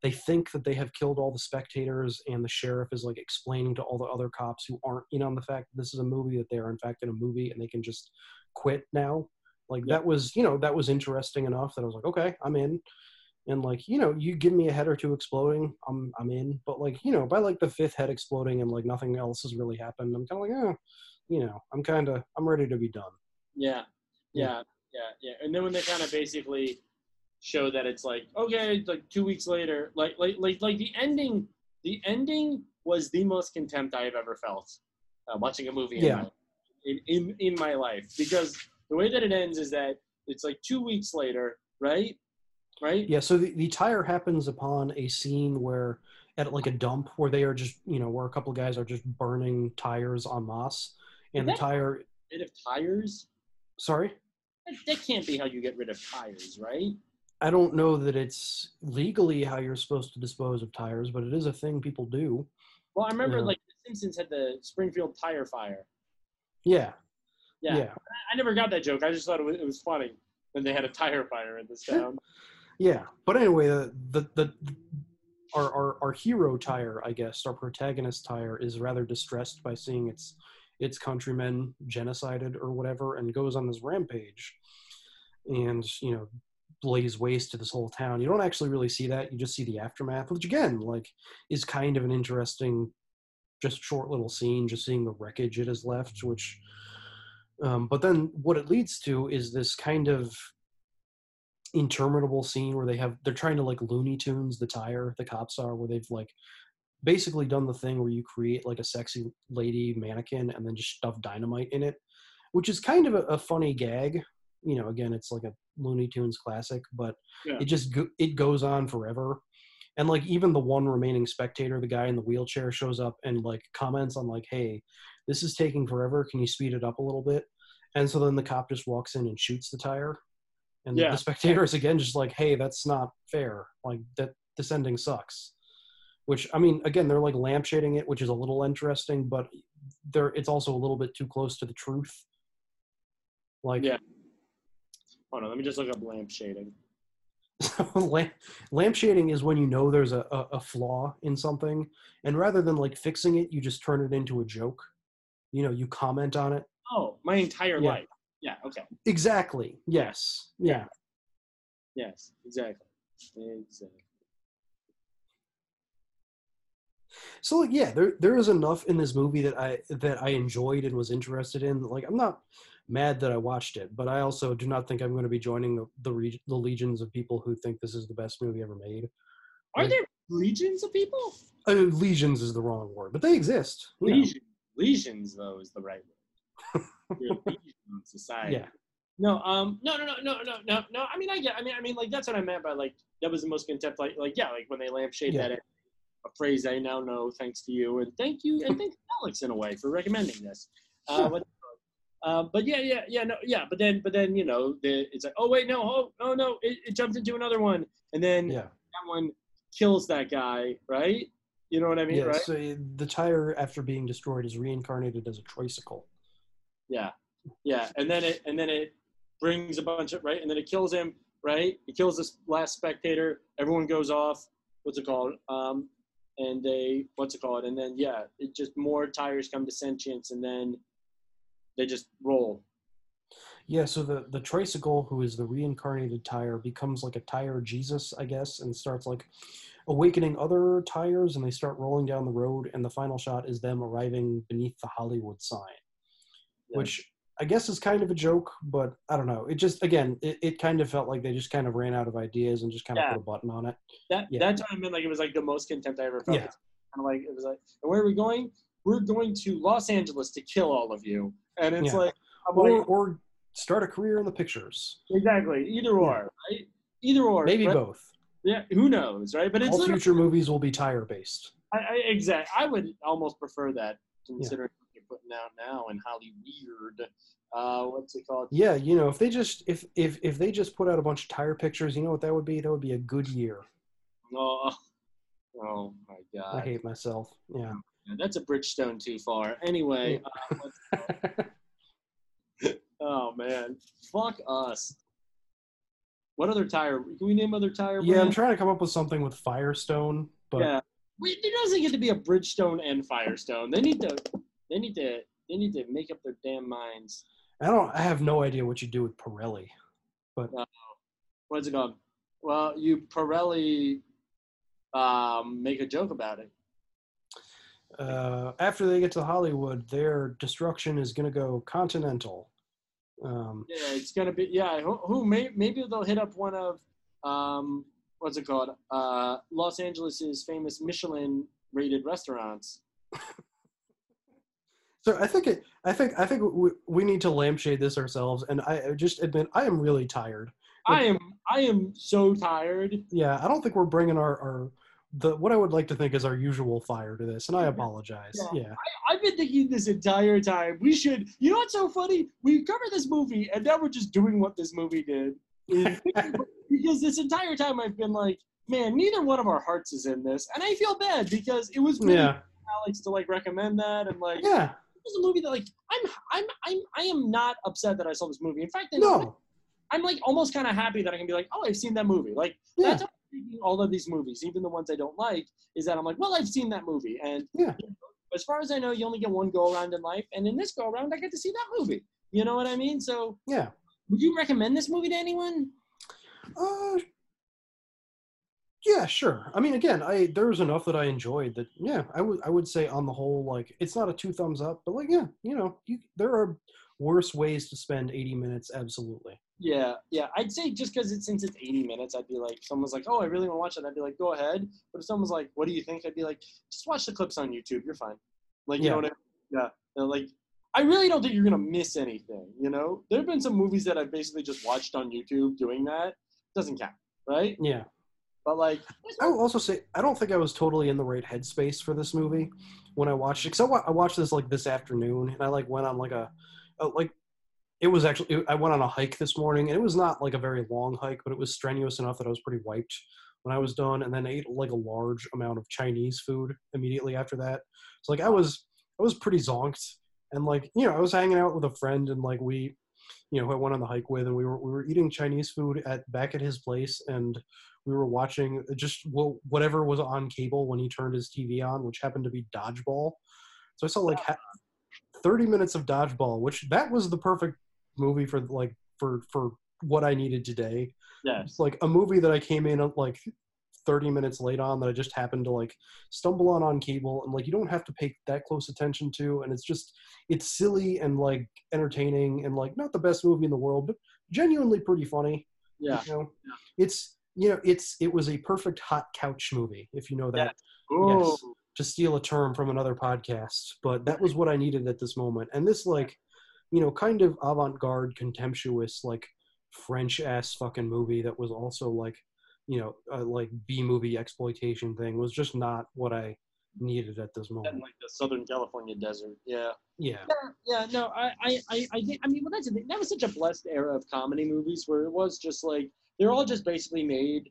they think that they have killed all the spectators and the sheriff is like explaining to all the other cops who aren't in on the fact that this is a movie that they are in fact in a movie and they can just quit now. Like that was you know that was interesting enough that i was like okay i'm in. And like you know you give me a head or two exploding i'm i'm in. But like you know by like the fifth head exploding and like nothing else has really happened i'm kind of like oh you know i'm kind of i'm ready to be done. Yeah, yeah, yeah, yeah. And then when they kind of basically show that it's like, okay, like two weeks later, like like like like the ending, the ending was the most contempt I have ever felt uh, watching a movie Yeah. in, my, in in my life because the way that it ends is that it's like two weeks later, right? Right? Yeah, so the, the tire happens upon a scene where at like a dump where they are just you know where a couple of guys are just burning tires on moss and the tire. Rid of tires? Sorry, That, that can't be how you get rid of tires, right? I don't know that it's legally how you're supposed to dispose of tires, but it is a thing people do. Well, I remember Yeah. like The Simpsons had the Springfield tire fire. Yeah, Yeah. yeah, I never got that joke. I just thought it was, it was funny when they had a tire fire in this town. yeah. But anyway, the the, the our, our our hero tire, I guess, our protagonist tire, is rather distressed by seeing its its countrymen genocided or whatever, and goes on this rampage, and you know lays waste to this whole town. You don't actually really see that; you just see the aftermath, which again, like, is kind of an interesting, just short little scene, just seeing the wreckage it has left. Which, um, but then what it leads to is this kind of interminable scene where they have they're trying to like Looney Tunes the tire. The cops are where they've like basically done the thing where you create like a sexy lady mannequin and then just stuff dynamite in it, which is kind of a, a funny gag. You know, again, it's like a Looney Tunes classic, but Yeah. it just go, it goes on forever. And like even the one remaining spectator, the guy in the wheelchair, shows up and like comments on like, "Hey, this is taking forever. Can you speed it up a little bit?" And so then the cop just walks in and shoots the tire. And Yeah. the spectator is again just like, "Hey, that's not fair. Like that this ending sucks." Which I mean, again, they're like lampshading it, which is a little interesting, but there it's also a little bit too close to the truth. Like Yeah. Hold on, let me just look up lamp shading. lamp, shading is when you know there's a, a, a flaw in something, and rather than like fixing it, you just turn it into a joke. You know, you comment on it. Oh, my entire Yeah. life. Yeah, okay. Exactly. Yes. Yeah. Yes, exactly. Exactly. So like, yeah, there there is enough in this movie that I that I enjoyed and was interested in. Like I'm not mad that I watched it, but I also do not think I'm going to be joining the the, reg- the legions of people who think this is the best movie ever made. Are Like- there legions of people? Uh, legions is the wrong word, but they exist. Legion. Legions, though, is the right word. You're a legion in society. Yeah. No, um, no, no, no, no, no, no, no. I mean, I get. I mean, I mean, like that's what I meant by like that was the most contempt. Like, like yeah, like when they lampshade Yeah. that, a phrase I now know thanks to you, and thank you, and thank Alex in a way for recommending this. Uh, but, uh, but yeah, yeah, yeah, no, yeah. But then, but then you know, the, it's like, oh wait, no, oh, oh no, it, it jumped into another one, and then Yeah. that one kills that guy, right? You know what I mean, Yeah. right? So the tire, after being destroyed, is reincarnated as a tricycle. Yeah, yeah, and then it and then it brings a bunch of right, and then it kills him. Right, it kills this last spectator. Everyone goes off. What's it called? Um, and they what's it called? And then yeah, it just more tires come to sentience, and then they just roll. Yeah, so the the tricycle, who is the reincarnated tire, becomes like a tire Jesus, I guess, and starts like awakening other tires, and they start rolling down the road. And the final shot is them arriving beneath the Hollywood sign, Yeah. which I guess is kind of a joke, but I don't know. It just again, it, it kind of felt like they just kind of ran out of ideas and just kind of put a button on it. That Yeah. that time, I mean, like it was like the most contempt I ever felt. Yeah. Kind of like it was like, where are we going? We're going to Los Angeles to kill all of you, and it's Yeah. like, I'm Or like, or start a career in the pictures. exactly either or, right? Either or, Maybe right? both. Yeah, who knows, right? But it's All future movies will be tire based. I, I, exact. I would almost prefer that, considering what you're putting out now in Hollywood. Uh, what's it called? Yeah, you know, if they just if if if they just put out a bunch of tire pictures, you know what that would be? That would be a good year. Oh, oh my god! I hate myself. Yeah. That's a Bridgestone too far. Anyway, uh, oh man, fuck us. What other tire? Can we name other tire? Yeah, I'm trying to come up with something with Firestone, but yeah. We, there doesn't get to be a Bridgestone and Firestone. They need to. They need to. They need to make up their damn minds. I don't. I have no idea what you do with Pirelli. But what's it called? Well, you Pirelli um, make a joke about it. Uh, after they get to Hollywood, their destruction is going to go continental. Um, Yeah, it's gonna be yeah. Who, who may, maybe they'll hit up one of um, what's it called? Uh, Los Angeles's famous Michelin rated restaurants. so I think it. I think. I think we, we need to lampshade this ourselves, and I just admit I am really tired. I am I am so tired. Yeah, I don't think we're bringing our our the what I would like to think is our usual fire to this, and I mm-hmm. apologize. Yeah. Yeah. I've been thinking this entire time. We should. You know what's so funny? We covered this movie, and now we're just doing what this movie did. Because this entire time I've been like, man, neither one of our hearts is in this, and I feel bad because it was really Yeah. Alex to like recommend that, and like Yeah. it was a movie that like I'm I'm I'm I am not upset that I saw this movie. In fact, I- No. I'm like almost kind of happy that I can be like, oh, I've seen that movie. Like Yeah. that's how all of these movies, even the ones I don't like, is that I'm like, well, I've seen that movie, and Yeah. as far as I know, you only get one go around in life, and in this go around, I get to see that movie. You know what I mean? So, Yeah. would you recommend this movie to anyone? Uh, yeah, sure. I mean, again, I there was enough that I enjoyed that. Yeah, I would I would say on the whole, like it's not a two thumbs up, but like yeah, you know, you, there are worse ways to spend eighty minutes. Absolutely. Yeah, yeah. I'd say just because it's since it's 80 minutes, I'd be like, someone's like, oh, I really want to watch it. I'd be like, go ahead. But if someone's like, what do you think? I'd be like, just watch the clips on YouTube. You're fine. Like, you Yeah. know what I mean? Yeah. And, like, I really don't think you're gonna miss anything. You know, there have been some movies that I've basically just watched on YouTube doing that. Doesn't count, right? Yeah. But like, I will also say I don't think I was totally in the right headspace for this movie when I watched it. Because I, wa- I watched this like this afternoon, and I like went on like a, a like it was actually I went on a hike this morning, and it was not like a very long hike, but it was strenuous enough that I was pretty wiped when I was done, and then ate like a large amount of Chinese food immediately after that. So like I was I was pretty zonked, and like you know I was hanging out with a friend, and like we, you know, who I went on the hike with, and we were we were eating Chinese food at back at his place, and we were watching uh, just wh- whatever was on cable when he turned his TV on, which happened to be Dodgeball. So I saw like ha- 30 minutes of Dodgeball, which that was the perfect movie for like for for what I needed today. yes. Like a movie that I came in like 30 minutes late on that I just happened to like stumble on on cable and like you don't have to pay that close attention to and it's just it's silly and like entertaining and like not the best movie in the world but genuinely pretty funny Yeah. you know it's you know it's it was a perfect hot couch movie if you know that Ooh. Yes. To steal a term from another podcast but that was what i needed at this moment and this like you know kind of avant-garde contemptuous like french ass fucking movie that was also like you know uh, like b movie exploitation thing was just not what i needed at this In moment like the Southern California desert. Yeah. yeah Yeah, yeah, no, I, I, I, I think, I mean, well, that's the. That was such a blessed era of comedy movies where it was just like they're all just basically made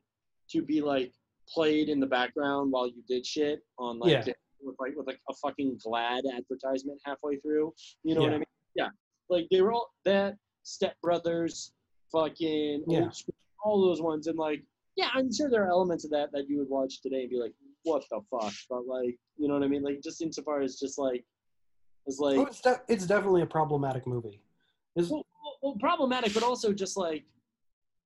to be like played in the background while you did shit on like Yeah. with like with like a fucking Glad advertisement halfway through. You know what I mean? Yeah, like they were all that Step Brothers, fucking Yeah. School, all those ones, and like yeah, I'm sure there are elements of that that you would watch today and be like, what the fuck? But like, you know what I mean? Like just insofar as just like It's like Oh, it's de- it's definitely a problematic movie. Is well, well, well, problematic, but also just like,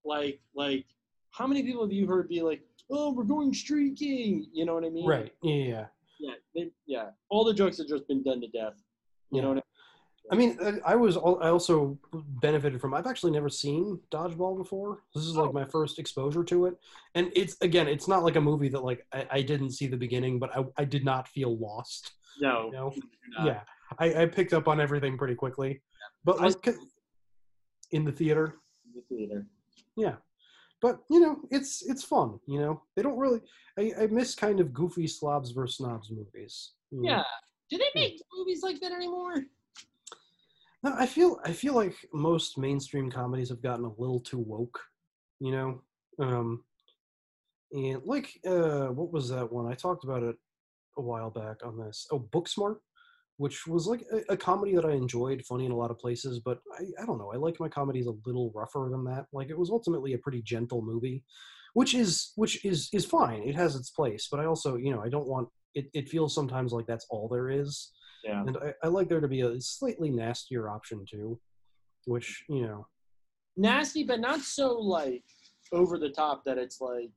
like, like, how many people have you heard be like, "Oh, we're going streaking," you know what I mean? right? Yeah, yeah, yeah. Yeah. They, yeah. All the jokes have just been done to death. You Yeah. know what I mean? I mean, I- I was I also benefited from. I've actually never seen Dodgeball before. This is Oh. like my first exposure to it, and it's again, it's not like a movie that like I, I didn't see the beginning, but I, I did not feel lost. No. You know? Yeah, I, I picked up on everything pretty quickly, but I- like in the theater, In the theater. yeah. But you know, it's it's fun. You know, they don't really. I, I miss kind of goofy slobs versus snobs movies. you know? Yeah. Do they make movies like that anymore? No, I feel I feel like most mainstream comedies have gotten a little too woke, you know. Um, and like, uh, what was that one? I talked about it a while back on this. Oh, Booksmart, which was like a, a comedy that I enjoyed, funny in a lot of places. But I, I don't know. I like my comedies a little rougher than that. Like it was ultimately a pretty gentle movie, which is which is is fine. It has its place. But I also, you know, I don't want it. It feels sometimes like that's all there is. Yeah. And I, I like there to be a slightly nastier option too, which you know, Nasty, but not so like over the top that it's like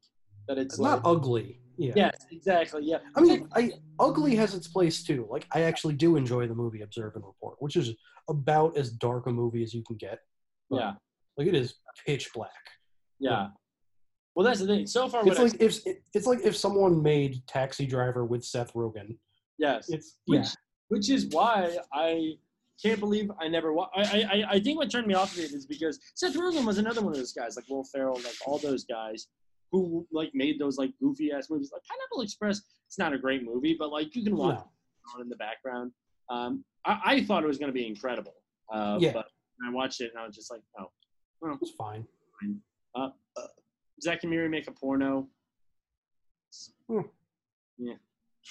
that it's it's like, not ugly. Yeah. Yes, exactly. Yeah. I mean, I ugly has its place too. Like I actually do enjoy the movie Observe and Report, which is about as dark a movie as you can get. But, Yeah. Like it is pitch black. Yeah. Well, that's the thing. So far, It's like if it's like if someone made Taxi Driver with Seth Rogen. yes, It's which, yeah. which is why I can't believe I never. I, I I think what turned me off of it is because Seth Rogen was another one of those guys, like Will Ferrell, like all those guys who like made those like goofy ass movies. Like Pineapple Express, it's not a great movie, but like you can watch on in the background. Um, I, I thought it was going to be incredible. Uh, Yeah. But I watched it and I was just like, oh, well, It's fine. uh, uh, Zack and Miri make a porno. Hmm. Yeah.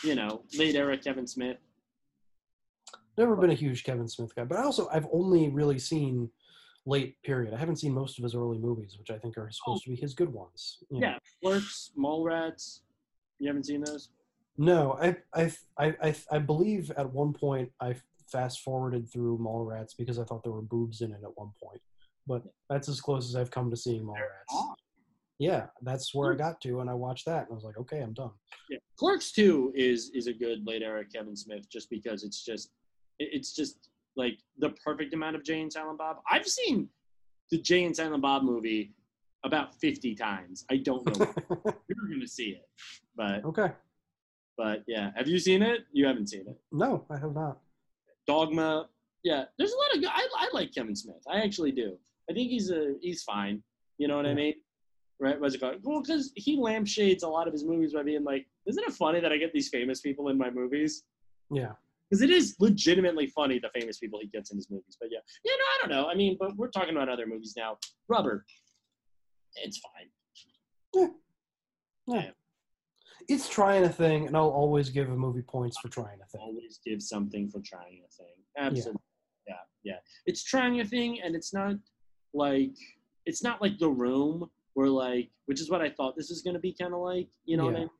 You know, late era Kevin Smith. Never been a huge Kevin Smith guy, but I also I've only really seen late period. I haven't seen most of his early movies, which I think are oh. supposed to be his good ones. you know. Yeah. Clerks, Mallrats. You haven't seen those? No, I, I, I, I, I believe at one point I fast forwarded through Mallrats because I thought there were boobs in it at one point. But that's as close as I've come to seeing Mallrats. Yeah, that's where I hmm. got to, and I watched that, and I was like, okay, I'm done. Yeah. Clerks 2 is is a good late era Kevin Smith just because it's just it's just like the perfect amount of Jay and Silent Bob. I've seen the Jay and Silent Bob movie about 50 times. I don't know. You're going to see it. But okay. but yeah, have you seen it? You haven't seen it. No, I have not. Dogma. Yeah, there's a lot of good. I, I like Kevin Smith. I actually do. I think he's a he's fine. You know what I mean? Right? What's it called? Well, because he lampshades a lot of his movies by being like, "Isn't it funny that I get these famous people in my movies?" Yeah. Because it is legitimately funny the famous people he gets in his movies. But yeah, yeah, no, I don't know. I mean, but we're talking about other movies now. Rubber, it's fine. Yeah. yeah. It's trying a thing, and I'll always give a movie points for trying a thing. Always give something for trying a thing. Absolutely. Yeah. yeah, It's trying a thing, and it's not like it's not like The Room, where like, which is what I thought this was gonna be kind of like. You know what I mean?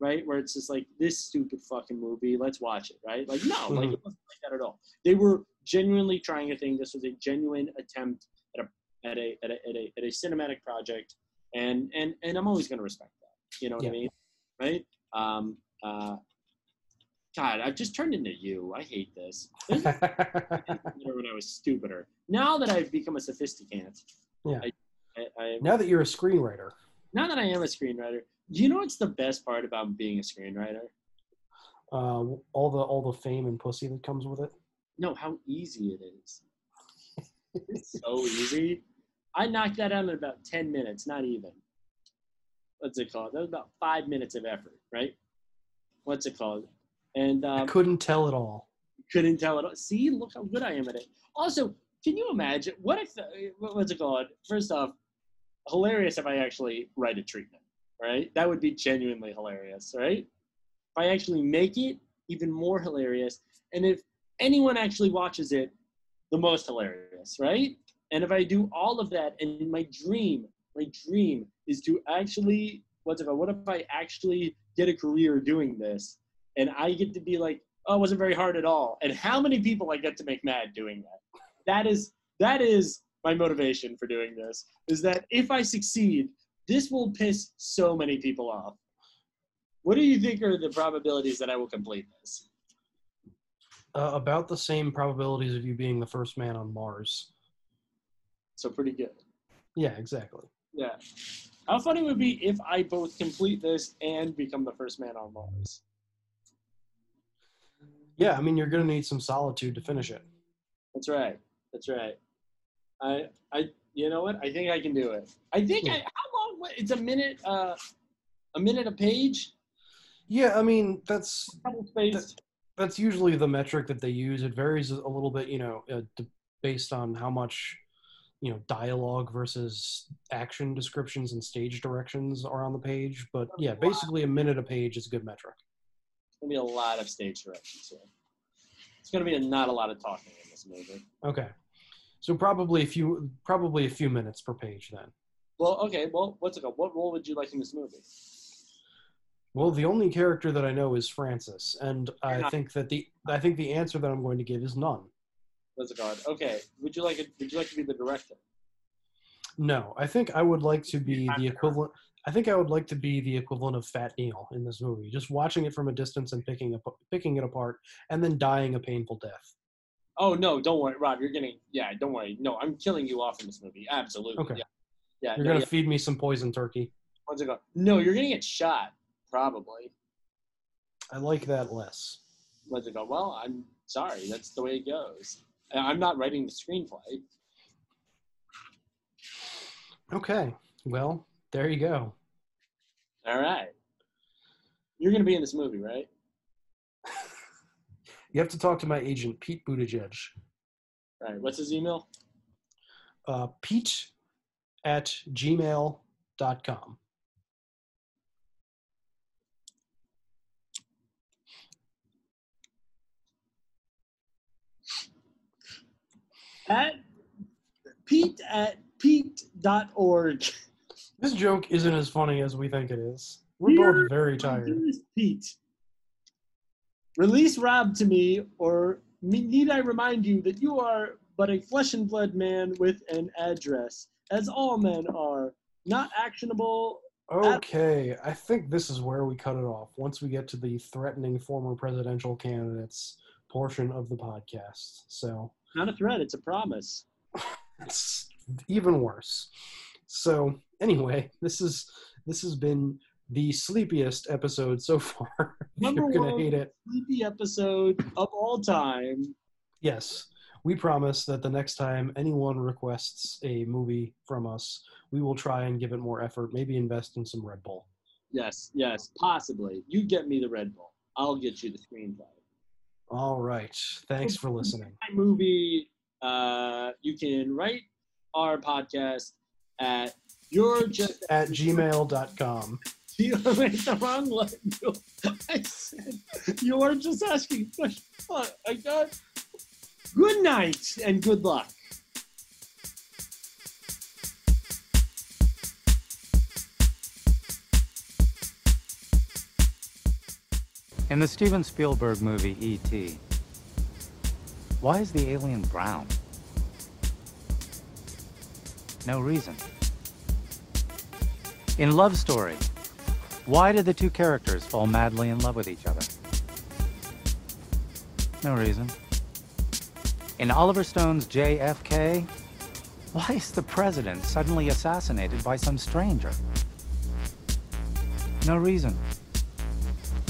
Right, where it's just like this stupid fucking movie. Let's watch it. Right? Like no, like Mhm. it wasn't like that at all. They were genuinely trying a thing. This was a genuine attempt at a at a at a at a, at a cinematic project, and and and I'm always gonna respect that. You know what I mean? Right? Um. Uh. God, I've just turned into you. I hate this. This when I was stupider. Now that I've become a sophisticant, Yeah. I, I, I, now that you're a screenwriter, now that I am a screenwriter, you know what's the best part about being a screenwriter? uh, all the all the fame and pussy that comes with it. No, how easy it is. it's so easy. I knocked that out in about 10 minutes, not even. What's it called? That was about five minutes of effort, right? What's it called? And I um, couldn't tell at all. couldn't tell at all. See, look how good I am at it. Also, can you imagine what if what- what's it called? First off, hilarious if I actually write a treatment, right? That would be genuinely hilarious, right? If I actually make it even more hilarious, and if anyone actually watches it, the most hilarious, right? And if I do all of that, and my dream, my dream is to actually, what's if I, what if I actually get a career doing this, and I get to be like oh, it wasn't very hard at all. And how many people I get to make mad doing that? That is that is my motivation for doing this. Is that if I succeed, this will piss so many people off. What do you think are the probabilities that I will complete this? Uh, about the same probabilities of you being the first man on Mars. So pretty good. Yeah, exactly. Yeah. How funny would it be if I both complete this and become the first man on Mars? Yeah, I mean, you're going to need some solitude to finish it. That's right. That's right. I, I, you know what? I think I can do it. I think. I, how It's a minute. Uh, a minute a page. Yeah, I mean, that's spaced. that's usually the metric that they use. It varies a little bit, you know, uh, d- based on how much, you know, dialogue versus action descriptions and stage directions are on the page. But yeah, basically a minute a page is a good metric. It's gonna be a lot of stage directions here. It's gonna be a, not a lot of talking in this movie. Okay, so probably a few, probably a few minutes per page then. Well, okay. Well, what's it called? What role would you like in this movie? Well, the only character that I know is Francis, and I think that the I think the answer that I'm going to give is none. What's it called? Okay. Would you like it? Would you like to be the director? No, I think I would like to be the equivalent. I think I would like to be the equivalent of Fat Neil in this movie, just watching it from a distance and picking up, picking it apart, and then dying a painful death. Oh no! Don't worry, Rob. You're getting. Yeah. Don't worry. No, I'm killing you off in this movie. Absolutely. Okay. Yeah. Yeah. You're no, gonna yeah. feed me some poison turkey. What's it called? No, you're gonna get shot. Probably. I like that less. What's it called? Well, I'm sorry. That's the way it goes. I'm not writing the screenplay. Okay, well there you go. All right. You're gonna be in this movie, right? You have to talk to my agent Pete Buttigieg. All right. What's his email? Uh, Pete at gmail.com. At Pete at Pete.org. This joke isn't as funny as we think it is. We're both very tired. Pete, release Rob to me, or need I remind you that you are but a flesh and blood man with an address, as all men are, not actionable. Okay, I think this is where we cut it off. Once we get to the threatening former presidential candidates portion of the podcast. So Not a threat, it's a promise. it's even worse. So anyway, this is this has been the sleepiest episode so far. Number You're gonna one hate it. sleepy episode of all time. Yes, we promise that the next time anyone requests a movie from us, we will try and give it more effort. Maybe invest in some Red Bull. Yes, yes, possibly. You get me the Red Bull. I'll get you the screenplay. All right. Thanks for listening. my movie, uh, you can write our podcast at you're just At gmail.com. you made the wrong one. I said you're just asking questions. I got. Good night and good luck. In the Steven Spielberg movie E.T., why is the alien brown? No reason. In Love Story, why did the two characters fall madly in love with each other? No reason. In Oliver Stone's JFK, why is the president suddenly assassinated by some stranger? No reason.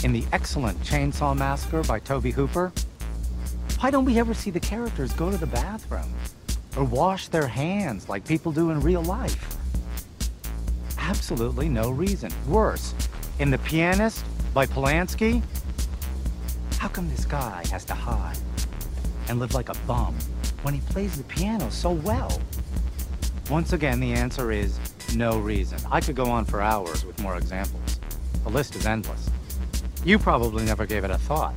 In the excellent Chainsaw Massacre by Tobe Hooper, why don't we ever see the characters go to the bathroom or wash their hands like people do in real life? Absolutely no reason. Worse, in The Pianist by Polanski, how come this guy has to hide and live like a bum when he plays the piano so well? Once again, the answer is no reason. I could go on for hours with more examples. The list is endless. You probably never gave it a thought.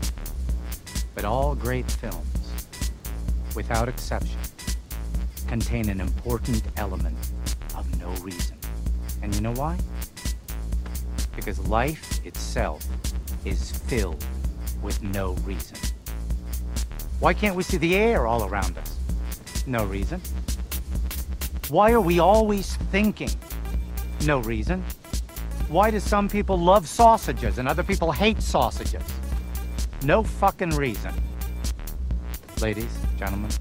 But all great films, without exception, contain an important element of no reason. And you know why? Because life itself is filled with no reason. Why can't we see the air all around us? No reason. Why are we always thinking? No reason. Why do some people love sausages and other people hate sausages? No fucking reason. Ladies, gentlemen,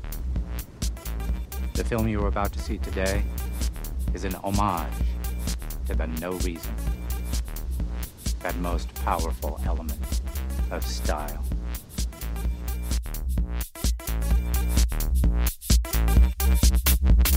the film you are about to see today is an homage to the no reason. That most powerful element of style.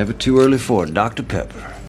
Never too early for Dr. Pepper.